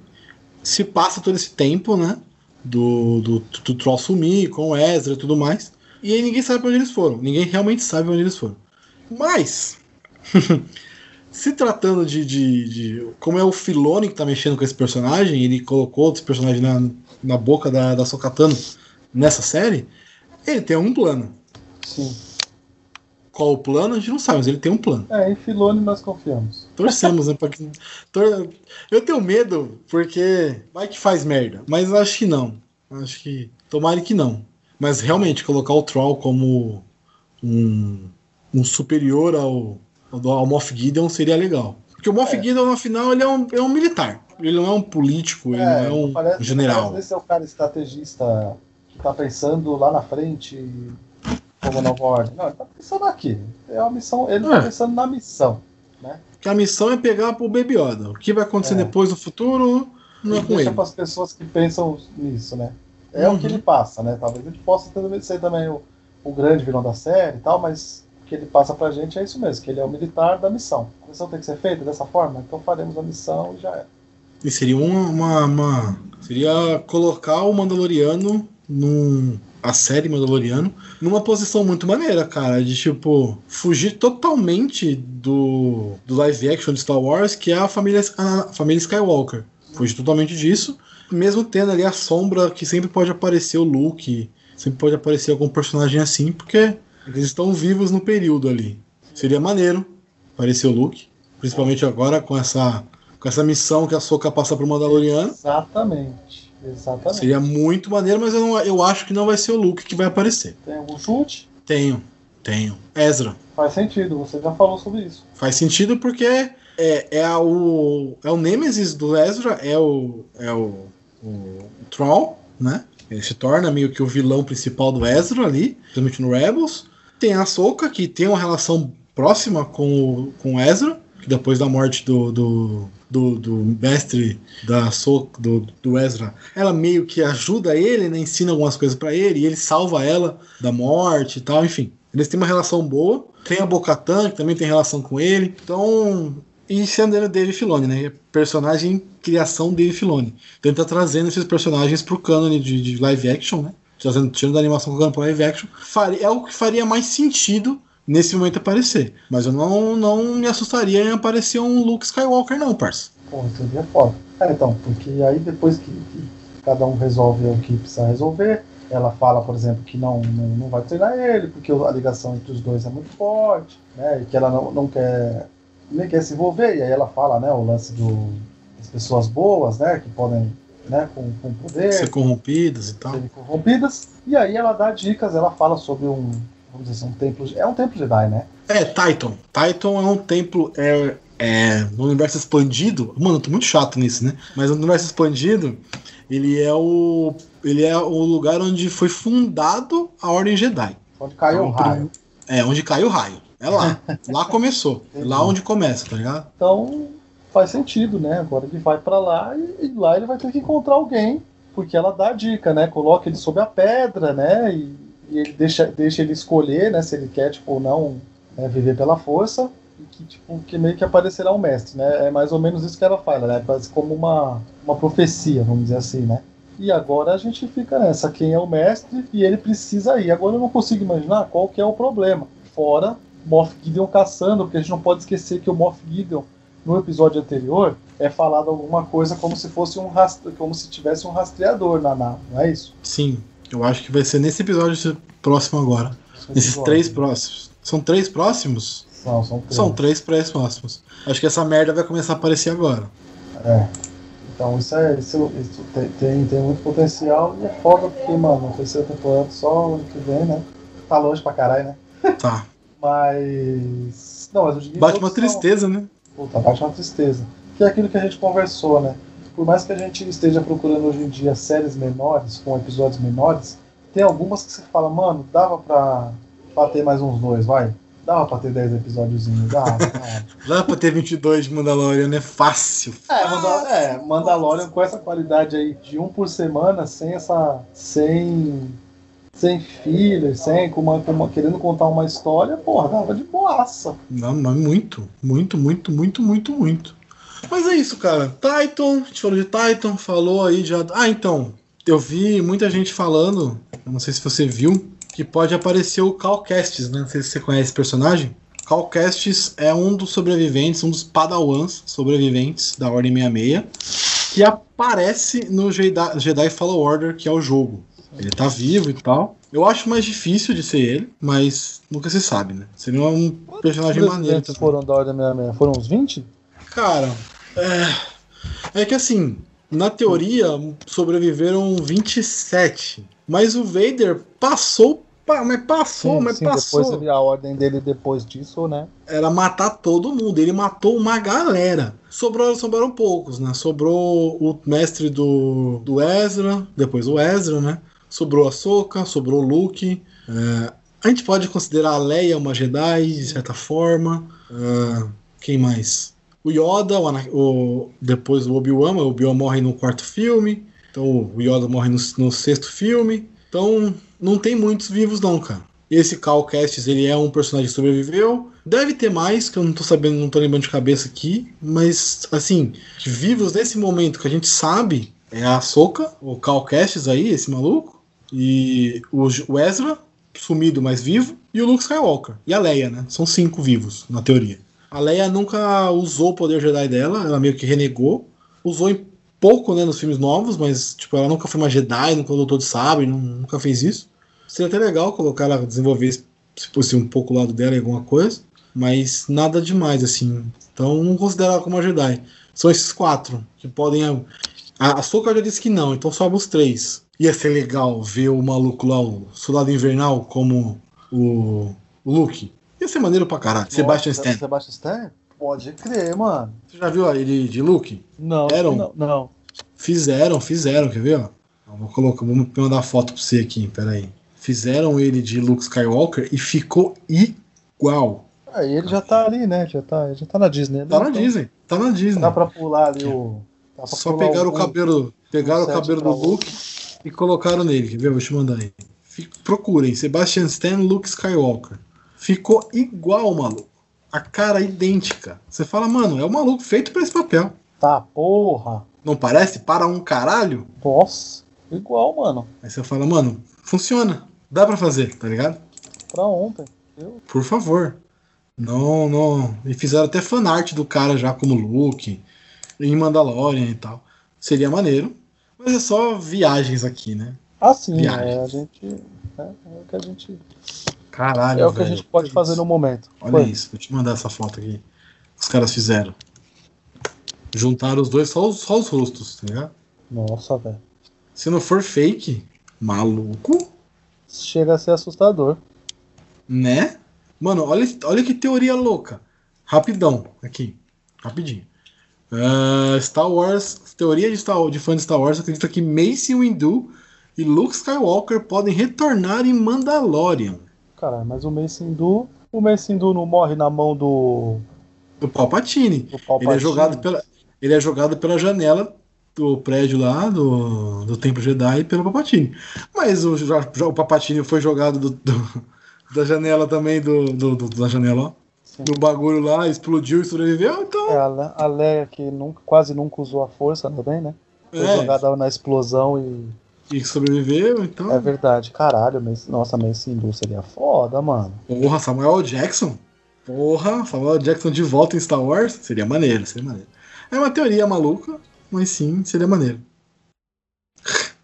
se passa todo esse tempo, né? Do, do, do Troll sumir com o Ezra e tudo mais. E aí ninguém sabe pra onde eles foram. Ninguém realmente sabe onde eles foram. Mas, <laughs> se tratando de, de, de, Como é o Filone que tá mexendo com esse personagem, ele colocou esse personagem na, na boca da, da Sokatano nessa série, ele tem um plano. Sim. Qual o plano, a gente não sabe, mas ele tem um plano. É, em Filone nós confiamos. Torcemos, né? Que... Tor... Eu tenho medo, porque vai que faz merda. Mas acho que não. Acho que. Tomara que não. Mas realmente, colocar o Troll como um, um superior ao, ao Moff Gideon seria legal. Porque o Moff é. Gideon, no final, ele é um, é um militar. Ele não é um político, ele é, não é um parece, general. Parece esse é o cara estrategista que tá pensando lá na frente como nova ordem. Não, ele tá pensando aqui. É uma missão, ele tá é. tá pensando na missão. Né? Que a missão é pegar pro Baby Yoda. O que vai acontecer é. depois no futuro não é com deixa ele. para as pessoas que pensam nisso, né? É uhum. o que ele passa, né? Talvez a gente possa ser também o, o grande vilão da série e tal, mas o que ele passa pra gente é isso mesmo, que ele é o militar da missão. A missão tem que ser feita dessa forma, então faremos a missão e já é. E seria uma, uma, uma, Seria colocar o Mandaloriano num. A série Mandaloriano numa posição muito maneira, cara. De tipo, fugir totalmente do, do live action de Star Wars, que é a família, a família Skywalker. Fugir totalmente disso. Mesmo tendo ali a sombra que sempre pode aparecer o Luke, sempre pode aparecer algum personagem assim, porque eles estão vivos no período ali. Seria maneiro aparecer o Luke, principalmente agora com essa com essa missão que a Soca passa pro Mandaloriano. Exatamente. Exatamente. Seria muito maneiro, mas eu, não, eu acho que não vai ser o Luke que vai aparecer. Tem algum chute? Tenho, tenho. Ezra. Faz sentido, você já falou sobre isso. Faz sentido porque é, é, o, é o Nemesis do Ezra, é o, é o, o, Troll, né? Ele se torna meio que o vilão principal do Ezra ali, principalmente no Rebels. Tem a Soka, que tem uma relação próxima com o, com o Ezra depois da morte do, do, do, do mestre da so, do, do Ezra, ela meio que ajuda ele, né, ensina algumas coisas para ele, e ele salva ela da morte e tal, enfim. Eles têm uma relação boa. Tem a Bocatan, que também tem relação com ele. Então, e sendo ele Dave Filoni, né? Personagem criação Dave Filoni. Então ele tá trazendo esses personagens pro cânone de, de live action, né? Trazendo, tirando da animação colocando pro live action. Faria, é o que faria mais sentido nesse momento aparecer. Mas eu não, não me assustaria em aparecer um Luke Skywalker, não, parça. Pô, seria foda. É, então, porque aí depois que, que, cada um resolve o que precisa resolver, ela fala, por exemplo, que não, não, não vai treinar ele, porque a ligação entre os dois é muito forte, né? E que ela não, não quer nem quer se envolver, e aí ela fala, né, o lance do, das pessoas boas, né, que podem, né, com, com poder... Ser corrompidas e tal. Serem corrompidas, e aí ela dá dicas, ela fala sobre um, vamos dizer assim, um templo. É um templo Jedi, né? É, Titan. Titan é um templo. É, é, no universo expandido. Mano, eu tô muito chato nisso, né? Mas no universo expandido, ele é o. Ele é o lugar onde foi fundado a Ordem Jedi. Onde caiu então, o raio. É, onde caiu o raio. É lá. <laughs> lá começou. É lá onde começa, tá ligado? Então faz sentido, né? Agora ele vai para lá e, e, lá ele vai ter que encontrar alguém. Porque ela dá a dica, né? Coloca ele sob a pedra, né? E e ele deixa, deixa ele escolher, né, se ele quer, tipo, ou não né, viver pela força, e que, tipo, que meio que aparecerá um mestre, né, é mais ou menos isso que ela fala, né, quase como uma, uma profecia, vamos dizer assim, né. E agora a gente fica nessa, quem é o mestre, e ele precisa ir. Agora eu não consigo imaginar qual que é o problema, fora Moff Gideon caçando, porque a gente não pode esquecer que o Moff Gideon, no episódio anterior, é falado alguma coisa como se fosse um como se tivesse um rastreador na nave, não é isso? Sim. Eu acho que vai ser nesse episódio próximo agora. Nesses três próximos. São três próximos? Não, são três. São três próximos. Acho que essa merda vai começar a aparecer agora. É. Então isso é. Isso, isso tem, tem, tem, muito potencial e é foda porque, mano, a terceira temporada só ano que vem, né? Tá longe pra caralho, né? Tá. <laughs> mas. Não, mas digo Bate uma tristeza, são... né? Puta, bate uma tristeza. Que é aquilo que a gente conversou, né? Por mais que a gente esteja procurando hoje em dia séries menores, com episódios menores, tem algumas que você fala, mano, dava pra, pra ter mais uns dois, vai. Dava pra ter 10 episódios, dava, dava. <laughs> dava pra ter 22 de Mandalorian, é fácil. É, Mandal é, Mandalorian com essa qualidade aí de um por semana, sem essa. sem sem filler, sem com uma, com uma, querendo contar uma história, porra, dava de boaça. Não, mas muito, muito, muito, muito, muito, muito. Mas é isso, cara. Titan, a gente falou de Titan, falou aí já. Ah, então. Eu vi muita gente falando, não sei se você viu, que pode aparecer o Calcastes, né? Não sei se você conhece esse personagem. Calcastes é um dos sobreviventes, um dos padawans sobreviventes da Ordem 66, que aparece no Jedi, Jedi Fallen Order, que é o jogo. Ele tá vivo e tal. Eu acho mais difícil de ser ele, mas nunca se sabe, né? Seria um personagem maneiro também. foram da Ordem 66? Foram uns 20? Cara, é, é que assim, na teoria sobreviveram 27, mas o Vader passou mas passou, sim, mas sim, passou. Depois a ordem dele depois disso, né? Era matar todo mundo. Ele matou uma galera. Sobrou, sobraram poucos, né? Sobrou o mestre do, do Ezra, depois o Ezra, né? Sobrou a Soka, sobrou o Luke. É, a gente pode considerar a Leia uma Jedi, de certa forma. É, quem mais? O Yoda, o, o depois o Obi-Wan, o Obi-Wan morre no quarto filme. Então o Yoda morre no, no sexto filme. Então não tem muitos vivos não, cara. Esse Cal Kestis, ele é um personagem que sobreviveu. Deve ter mais, que eu não tô sabendo, não tô lembrando de cabeça aqui. Mas, assim, vivos nesse momento que a gente sabe é a Soca, o Cal Kestis aí, esse maluco. E o Ezra, sumido, mas vivo. E o Luke Skywalker. E a Leia, né? São cinco vivos, na teoria. A Leia nunca usou o poder Jedi dela, ela meio que renegou. Usou em pouco, né, nos filmes novos, mas, tipo, ela nunca foi uma Jedi, nunca lutou de sabre, nunca fez isso. Seria até legal colocar ela, desenvolver, se fosse um pouco o lado dela em alguma coisa, mas nada demais, assim. Então não considero ela como uma Jedi. São esses quatro que podem. A, a Soka já disse que não, então sobe os três. Ia ser legal ver o maluco lá, o Soldado Invernal, como o Luke. Ia ser maneiro pra caralho. Nossa, Sebastian Stan. Sebastian Stan? Pode crer, mano. Você já viu ele de Luke? Não, Eram? não, não. Fizeram, fizeram, quer ver? Ó? Vou colocar, vou mandar foto pra você aqui, peraí fizeram ele de Luke Skywalker e ficou igual. Aí ele já tá ali, né? Já tá, já tá na Disney. Né? Tá na Disney, tá na Disney. Dá pra pular ali o. Só pegaram o, o cabelo, pegaram o cabelo do Luke e colocaram nele. Quer ver? Vou te mandar aí. Procurem, Sebastian Stan, Luke Skywalker. Ficou igual, maluco. A cara idêntica. Você fala, mano, é o maluco feito para esse papel. Tá, porra. Não parece? Para um caralho? Nossa, igual, mano. Aí você fala, mano, funciona. Dá para fazer, tá ligado? Pra ontem. Eu... Por favor. Não, não. E fizeram até fanart do cara já como Luke, em Mandalorian e tal. Seria maneiro. Mas é só viagens aqui, né? Ah, sim. É, a gente. É, é, o que a gente. Caralho. É o que velho, a gente pode fazer no momento. Olha Foi. isso, vou te mandar essa foto aqui. Os caras fizeram. Juntaram os dois, só os, só os rostos, tá ligado? Nossa, velho. Se não for fake, maluco chega a ser assustador. Né? Mano, olha, olha que teoria louca. Rapidão, aqui. Rapidinho. Uh, Star Wars, teoria de, Star, de fã de Star Wars acredita que Mace Windu e Luke Skywalker podem retornar em Mandalorian. Cara, mas o Mace Windu, o Mace Windu não morre na mão do do Palpatine. do Palpatine. Ele é jogado pela ele é jogado pela janela do prédio lá, do, do Templo Jedi, pelo Papatini. Mas o, já, o Papatini foi jogado do, do, da janela também, do, do, do da janela, ó. Sim. Do bagulho lá, explodiu e sobreviveu, então. É, a Leia que nunca, quase nunca usou a força também, né? Foi é. jogada na explosão e. E sobreviveu, então. É verdade, caralho, mas, nossa, esse Hindu seria foda, mano. Porra, Samuel Jackson. Porra, Samuel Jackson de volta em Star Wars. Seria maneiro, seria maneiro. É uma teoria maluca, mas sim, seria maneiro. <laughs>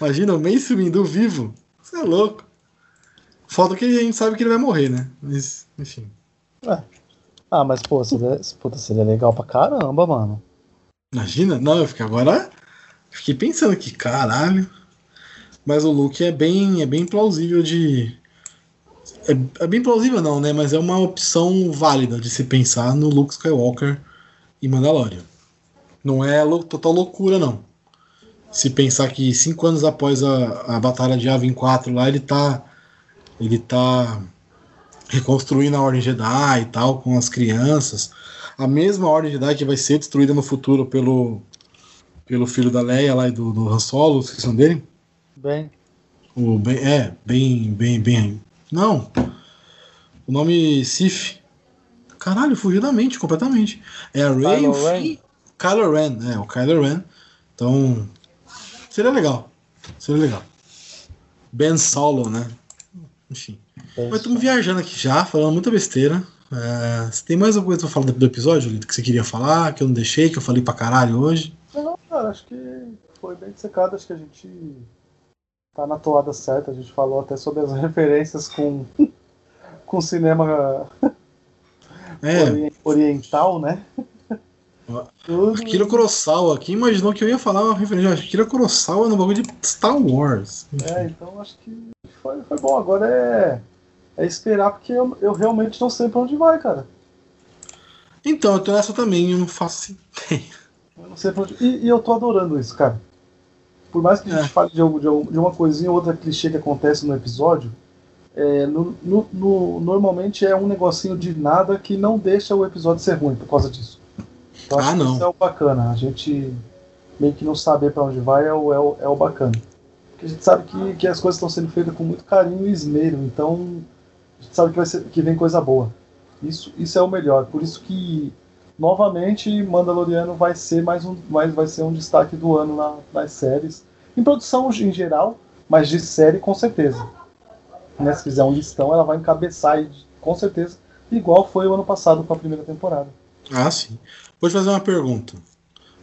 Imagina o Mace Windu vivo. Você é louco. Falta que a gente sabe que ele vai morrer, né? Mas, enfim. É. Ah, mas pô, seria, puta, seria legal pra caramba, mano. Imagina? Não, eu fiquei agora. Fiquei pensando aqui, caralho. Mas o Luke é bem, é bem plausível de. É, é, bem plausível não, né? Mas é uma opção válida de se pensar no Luke Skywalker e Mandalorian. Não é total loucura, não. Se pensar que cinco anos após a, a Batalha de Yavin 4 lá, ele tá. Ele tá reconstruindo a Ordem Jedi e tal, com as crianças. A mesma Ordem Jedi que vai ser destruída no futuro pelo, pelo filho da Leia lá e do, do Han Solo, esqueci dele? Bem. O ben, é, bem, bem, bem. Não. O nome Sif. Caralho, fugiu da mente completamente. É a Ray Kylo o Finn. Kylo Ren, é, o Kylo Ren. Então, seria legal. Seria legal. Ben Solo, né? Enfim. Mas estamos viajando aqui já, falando muita besteira. É, você tem mais alguma coisa pra falar do, do episódio, Lito, que você queria falar, que eu não deixei, que eu falei pra caralho hoje? Cara, acho que foi bem dissecado, acho que a gente tá na toada certa, a gente falou até sobre as <laughs> referências com, com cinema É, ori- oriental, né? Tudo. Akira Kurosawa aqui imaginou que eu ia falar uma referência de Akira Kurosawa no bagulho de Star Wars. É, então acho que foi, foi bom. Agora é, é esperar, porque eu, eu realmente não sei pra onde vai, cara. Então, eu tô nessa também, eu não faço <laughs> ideia. Eu não sei pra onde... e, e eu tô adorando isso, cara. Por mais que a gente É. fale de, de, de uma coisinha ou outra clichê que acontece no episódio, é, no- no- no- normalmente é um negocinho de nada que não deixa o episódio ser ruim por causa disso. Então Ah, não. isso é o bacana. A gente meio que não saber pra onde vai é o, é o, é o bacana. Porque a gente sabe que, que as coisas estão sendo feitas com muito carinho e esmero, então a gente sabe que, vai ser, que vem coisa boa. Isso, isso é o melhor. Por isso que novamente Mandaloriano vai ser mais um, mais, vai ser um destaque do ano na- nas séries. Em produção em geral, mas de série com certeza. Né, se fizer um listão, ela vai encabeçar com certeza, igual foi o ano passado com a primeira temporada. Ah, sim. Vou te fazer uma pergunta.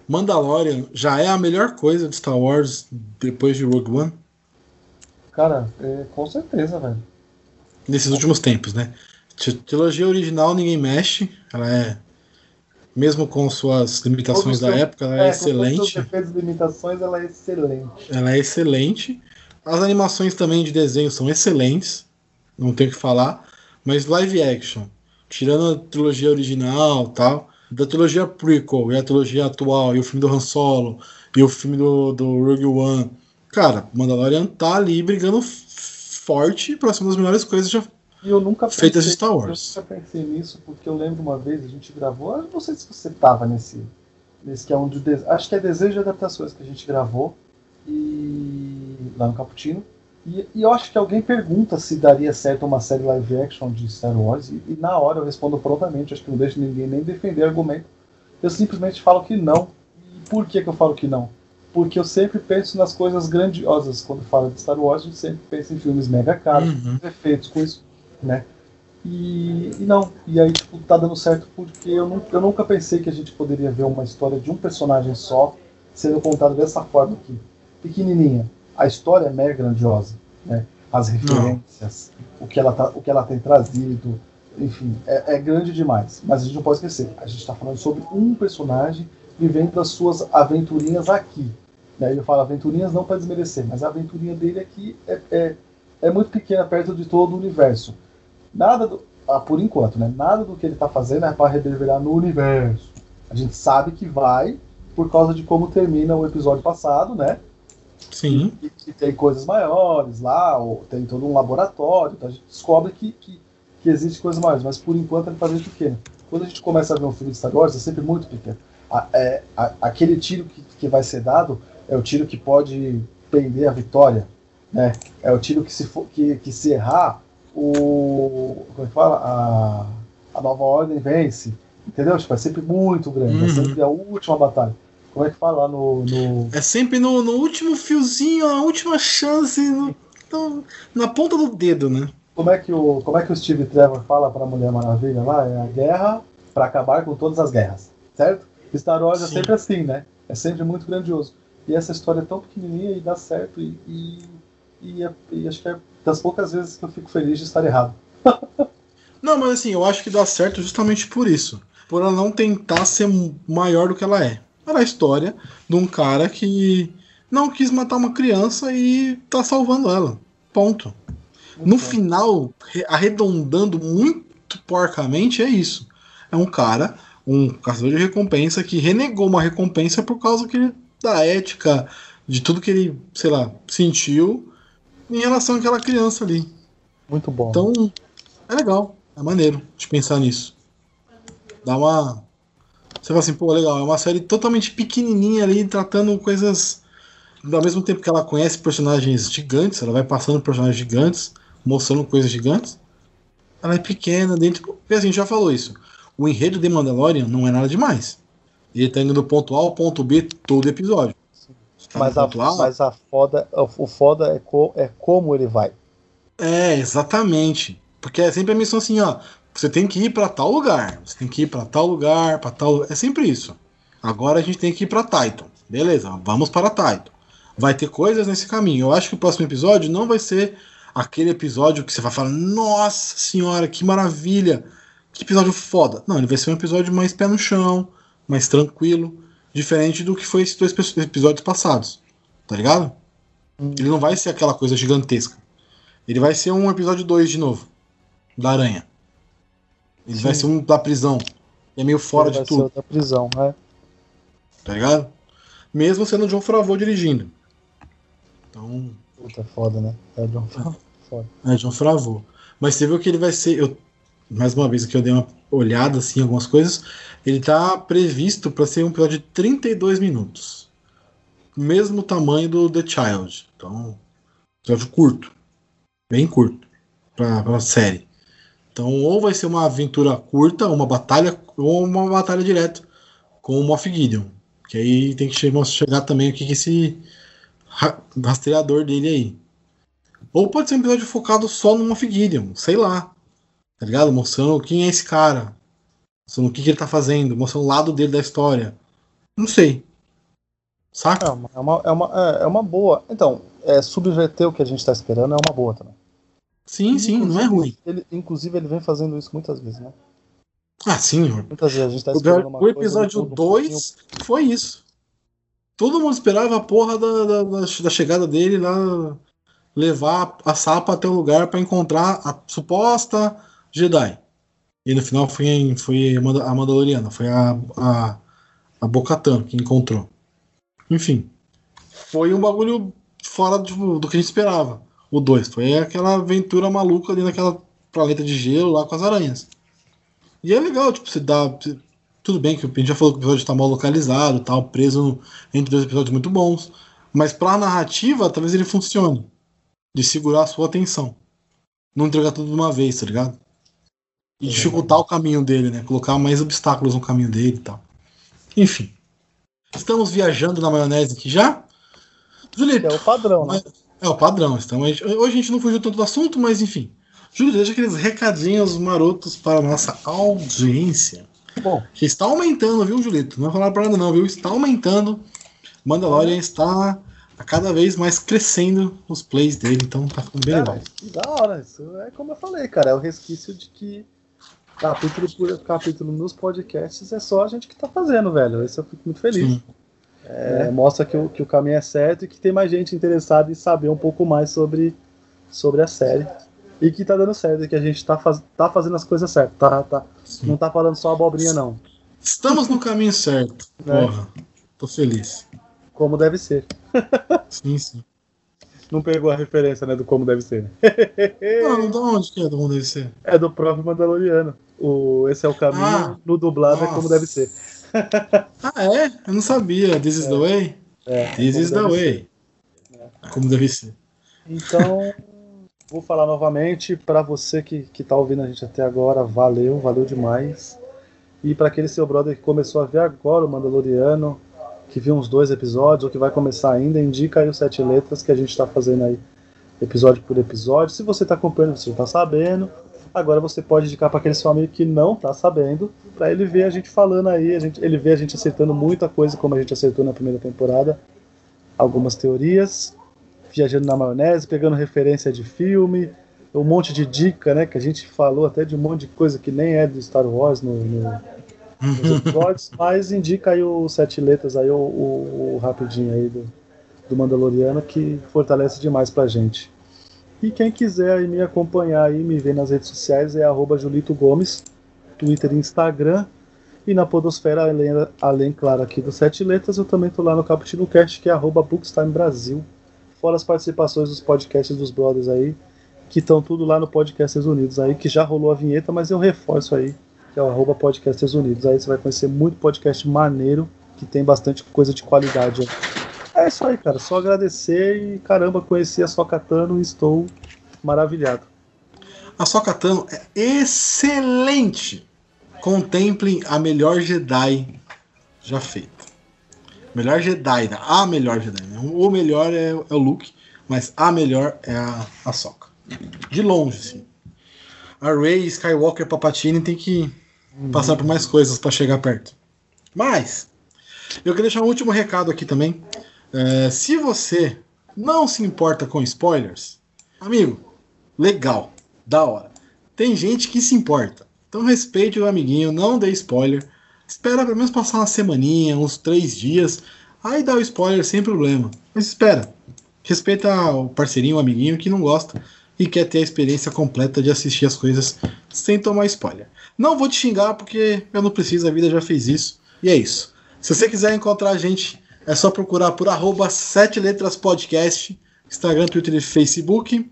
Mandalorian já é a melhor coisa de Star Wars depois de Rogue One? Cara, é, com certeza, velho. Nesses últimos tempos, né? Tri- Trilogia original ninguém mexe. Ela é. Mesmo com suas limitações da época, ela é, com os excelente. seus defeitos e limitações, ela é excelente. Ela é excelente. As animações também de desenho são excelentes. Não tenho o que falar. Mas live action, tirando a trilogia original tal, da trilogia prequel e a trilogia atual, e o filme do Han Solo, e o filme do, do Rogue One. Cara, Mandalorian tá ali brigando forte pra ser uma das melhores coisas já E eu nunca Feitas pensei- Star Wars. Eu nunca pensei nisso, porque eu lembro uma vez, a gente gravou, eu não sei se você tava nesse, nesse que é um de, de- acho que é Desejo de Adaptações que a gente gravou, e lá no Caputino, e, e eu acho que alguém pergunta se daria certo uma série live action de Star Wars, e, e na hora eu respondo prontamente, acho que não deixo ninguém nem defender argumento, eu simplesmente falo que não. E por que, que eu falo que não? Porque eu sempre penso nas coisas grandiosas. Quando falo de Star Wars, a gente sempre pensa em filmes mega caros, Uhum. efeitos com isso, né? E, e não, e aí tipo, tá dando certo porque eu, nu- eu nunca pensei que a gente poderia ver uma história de um personagem só sendo contada dessa forma aqui. Pequenininha. A história é mega grandiosa, né? As referências, o que, ela tá, o que ela tem trazido, enfim, é, é grande demais. Mas a gente não pode esquecer, a gente está falando sobre um personagem vivendo as suas aventurinhas aqui. Né? Ele fala aventurinhas não para desmerecer, mas a aventurinha dele aqui é, é, é muito pequena perto de todo o universo. Nada do, ah, por enquanto, né? Nada do que ele está fazendo é para reverberar no universo. A gente sabe que vai por causa de como termina o episódio passado, né? Sim. E, e tem coisas maiores lá, ou tem todo um laboratório, então a gente descobre que, que, que existe coisas maiores, mas por enquanto ele está bem pequeno. Quando a gente começa a ver um filme de Star Wars, é sempre muito pequeno. A- é, a- aquele tiro que, que vai ser dado é o tiro que pode prender a vitória, né? É o tiro que se, for, que, que se errar, o. Como é que fala? A, a nova ordem vence. Entendeu? Tipo, é sempre muito grande, é Uhum. sempre a última batalha. Como é que fala lá no- no, É sempre no, no último fiozinho, a última chance, no- no- na ponta do dedo, né? Como é que o, como é que o Steve Trevor fala pra Mulher Maravilha lá? É a guerra pra acabar com todas as guerras, certo? Star Wars é Sim. sempre assim, né? É sempre muito grandioso. E essa história é tão pequenininha e dá certo e, e, e, é- e acho que é das poucas vezes que eu fico feliz de estar errado. <laughs> Não, mas assim, eu acho que dá certo justamente por isso. Por ela não tentar ser maior do que ela é. Era a história de um cara que não quis matar uma criança e tá salvando ela. Ponto. Muito No bom. final, re- arredondando muito porcamente, é isso. É um cara, um caçador de recompensa, que renegou uma recompensa por causa que ele- da ética, de tudo que ele, sei lá, sentiu em relação àquela criança ali. Muito bom. Então, é legal, é maneiro de pensar nisso. Dá uma. Você fala assim, pô, legal, é uma série totalmente pequenininha ali, tratando coisas ao mesmo tempo que ela conhece personagens gigantes, ela vai passando personagens gigantes, mostrando coisas gigantes, ela é pequena dentro. Porque assim, a gente já falou isso. O enredo de Mandalorian não é nada demais. Ele tá indo do ponto A ao ponto B todo episódio. Tá mas, a, a, mas a foda, o foda é, co, é como ele vai. É, exatamente. Porque é sempre a missão assim, ó. Você tem que ir para tal lugar. Você tem que ir para tal lugar, para tal. É sempre isso. Agora a gente tem que ir para Titan. Beleza, vamos para Titan. Vai ter coisas nesse caminho. Eu acho que o próximo episódio não vai ser aquele episódio que você vai falar, nossa senhora, que maravilha, que episódio foda. Não, ele vai ser um episódio mais pé no chão, mais tranquilo, diferente do que foi esses dois episódios passados. Tá ligado? Ele não vai ser aquela coisa gigantesca. Ele vai ser um episódio 2 de novo. Da Aranha. Ele Sim. vai ser um da prisão. É meio fora ele de tudo. da prisão, é. Tá ligado? Mesmo sendo o John Favreau dirigindo. Então. Puta foda, né? É John Favreau. É John Favreau. Mas você viu que ele vai ser. Eu, mais uma vez que eu dei uma olhada assim, algumas coisas. Ele tá previsto para ser um episódio de 32 minutos. Mesmo tamanho do The Child. Então, episódio curto. Bem curto. Pra, pra série. Então, ou vai ser uma aventura curta, uma batalha, ou uma batalha direto com o Moff Gideon. Que aí tem que chegar, chegar também o que esse rastreador dele aí. Ou pode ser um episódio focado só no Moff Gideon, sei lá. Tá ligado? Mostrando quem é esse cara. Mostrando o que, que ele tá fazendo, mostrando o lado dele da história. Não sei. Saca? É uma, é uma, é uma, é, é uma boa. Então, é, subverter o que a gente tá esperando é uma boa também. Sim, sim, não é ruim. Ele, inclusive, ele vem fazendo isso muitas vezes, né? Ah, sim. Muitas vezes a gente tá esperando uma O episódio 2 foi isso. Todo mundo esperava a porra da, da, da chegada dele lá, levar a Sapa até o lugar para encontrar a suposta Jedi. E no final foi, foi a Mandaloriana, foi a, a, a Bocatan que encontrou. Enfim, foi um bagulho fora do, do que a gente esperava o 2. Foi aquela aventura maluca ali naquela planeta de gelo lá com as aranhas. E é legal, tipo, você dá. tudo bem que a gente já falou que o episódio está mal localizado, tal, preso no, entre dois episódios muito bons. Mas pra narrativa, talvez ele funcione. De segurar a sua atenção. Não entregar tudo de uma vez, tá ligado? E dificultar o caminho dele, né? Colocar mais obstáculos no caminho dele e tal. Enfim. Estamos viajando na maionese aqui já? Julito. É o padrão, né? É o padrão. Então, hoje a gente não fugiu tanto do assunto, mas enfim. Júlio, deixa aqueles recadinhos marotos para a nossa audiência. Bom. Que está aumentando, viu, Julito? Não vai falar para nada, não, viu? Está aumentando. Mandalorian está a cada vez mais crescendo os plays dele, então tá ficando bem é, legal. Que da hora, isso é como eu falei, cara, é o resquício de que capítulo por capítulo nos podcasts é só a gente que tá fazendo, velho. Isso eu fico muito feliz. É, é. Mostra que o, que o caminho é certo e que tem mais gente interessada em saber um pouco mais sobre, sobre a série. E que tá dando certo, e que a gente tá, faz, tá fazendo as coisas certas. Tá, tá, não tá falando só abobrinha, não. Estamos no caminho certo. É. Porra, tô feliz. Como deve ser. sim, sim. Não pegou a referência, né, do como deve ser. não, de onde que é do como deve ser? É do próprio Mandaloriano. O, esse é o caminho, ah, no dublado nossa. é como deve ser. <laughs> ah, é? Eu não sabia. This is é. the way? É, This is the way. É. Como deve ser. Então, vou falar novamente. Para você que, que tá ouvindo a gente até agora, valeu, valeu demais. E para aquele seu brother que começou a ver agora o Mandaloriano, que viu uns dois episódios, ou que vai começar ainda, indica aí os sete letras que a gente está fazendo aí, episódio por episódio. Se você está acompanhando, você já está sabendo. Agora você pode indicar para aquele seu amigo que não está sabendo, para ele ver a gente falando aí, a gente, ele vê a gente acertando muita coisa, como a gente acertou na primeira temporada, algumas teorias, viajando na maionese, pegando referência de filme, um monte de dica, né? Que a gente falou até de um monte de coisa que nem é do Star Wars no, no nos episódios, <laughs> mas indica aí o sete letras aí, o, o, o rapidinho aí do, do Mandaloriano, que fortalece demais pra gente. E quem quiser aí me acompanhar e me ver nas redes sociais é Julito Gomes, Twitter e Instagram. E na Podosfera, além, além, claro, aqui do Sete Letras, eu também tô lá no Caputino Cast, que é Bookstime Brasil. Fora as participações dos podcasts dos brothers aí, que estão tudo lá no Podcasters Unidos aí, que já rolou a vinheta, mas eu reforço aí que é o arroba Unidos. Aí você vai conhecer muito podcast maneiro, que tem bastante coisa de qualidade. É, é isso aí, cara. Só agradecer e caramba, conheci a Sokatano e estou maravilhado. A Sokatano é excelente. Contemplem a melhor Jedi já feita. Melhor Jedi, né? a melhor Jedi. Né? O melhor é, é, o Luke, mas a melhor é a, a Soka. De longe, sim. A Rey, Skywalker, Papatini tem que uhum. passar por mais coisas para chegar perto. Mas eu queria deixar um último recado aqui também. É, se você não se importa com spoilers, amigo, legal, da hora. Tem gente que se importa. Então respeite o amiguinho, não dê spoiler. Espera pelo menos passar uma semaninha, uns três dias. Aí dá o spoiler sem problema. Mas espera. Respeita o parceirinho, o amiguinho que não gosta e quer ter a experiência completa de assistir as coisas sem tomar spoiler. Não vou te xingar porque eu não preciso, a vida já fez isso. E é isso. Se você quiser encontrar a gente, é só procurar por arroba 7 letras podcast, Instagram, Twitter e Facebook.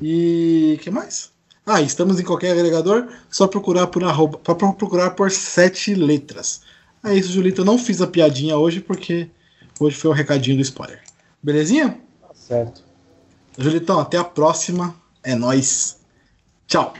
E que mais? Ah, estamos em qualquer agregador, só procurar por arroba, procurar por sete letras. É isso, Julito. Eu não fiz a piadinha hoje porque hoje foi o recadinho do spoiler. Belezinha? Tá certo. Julitão, até a próxima. É nós. Tchau.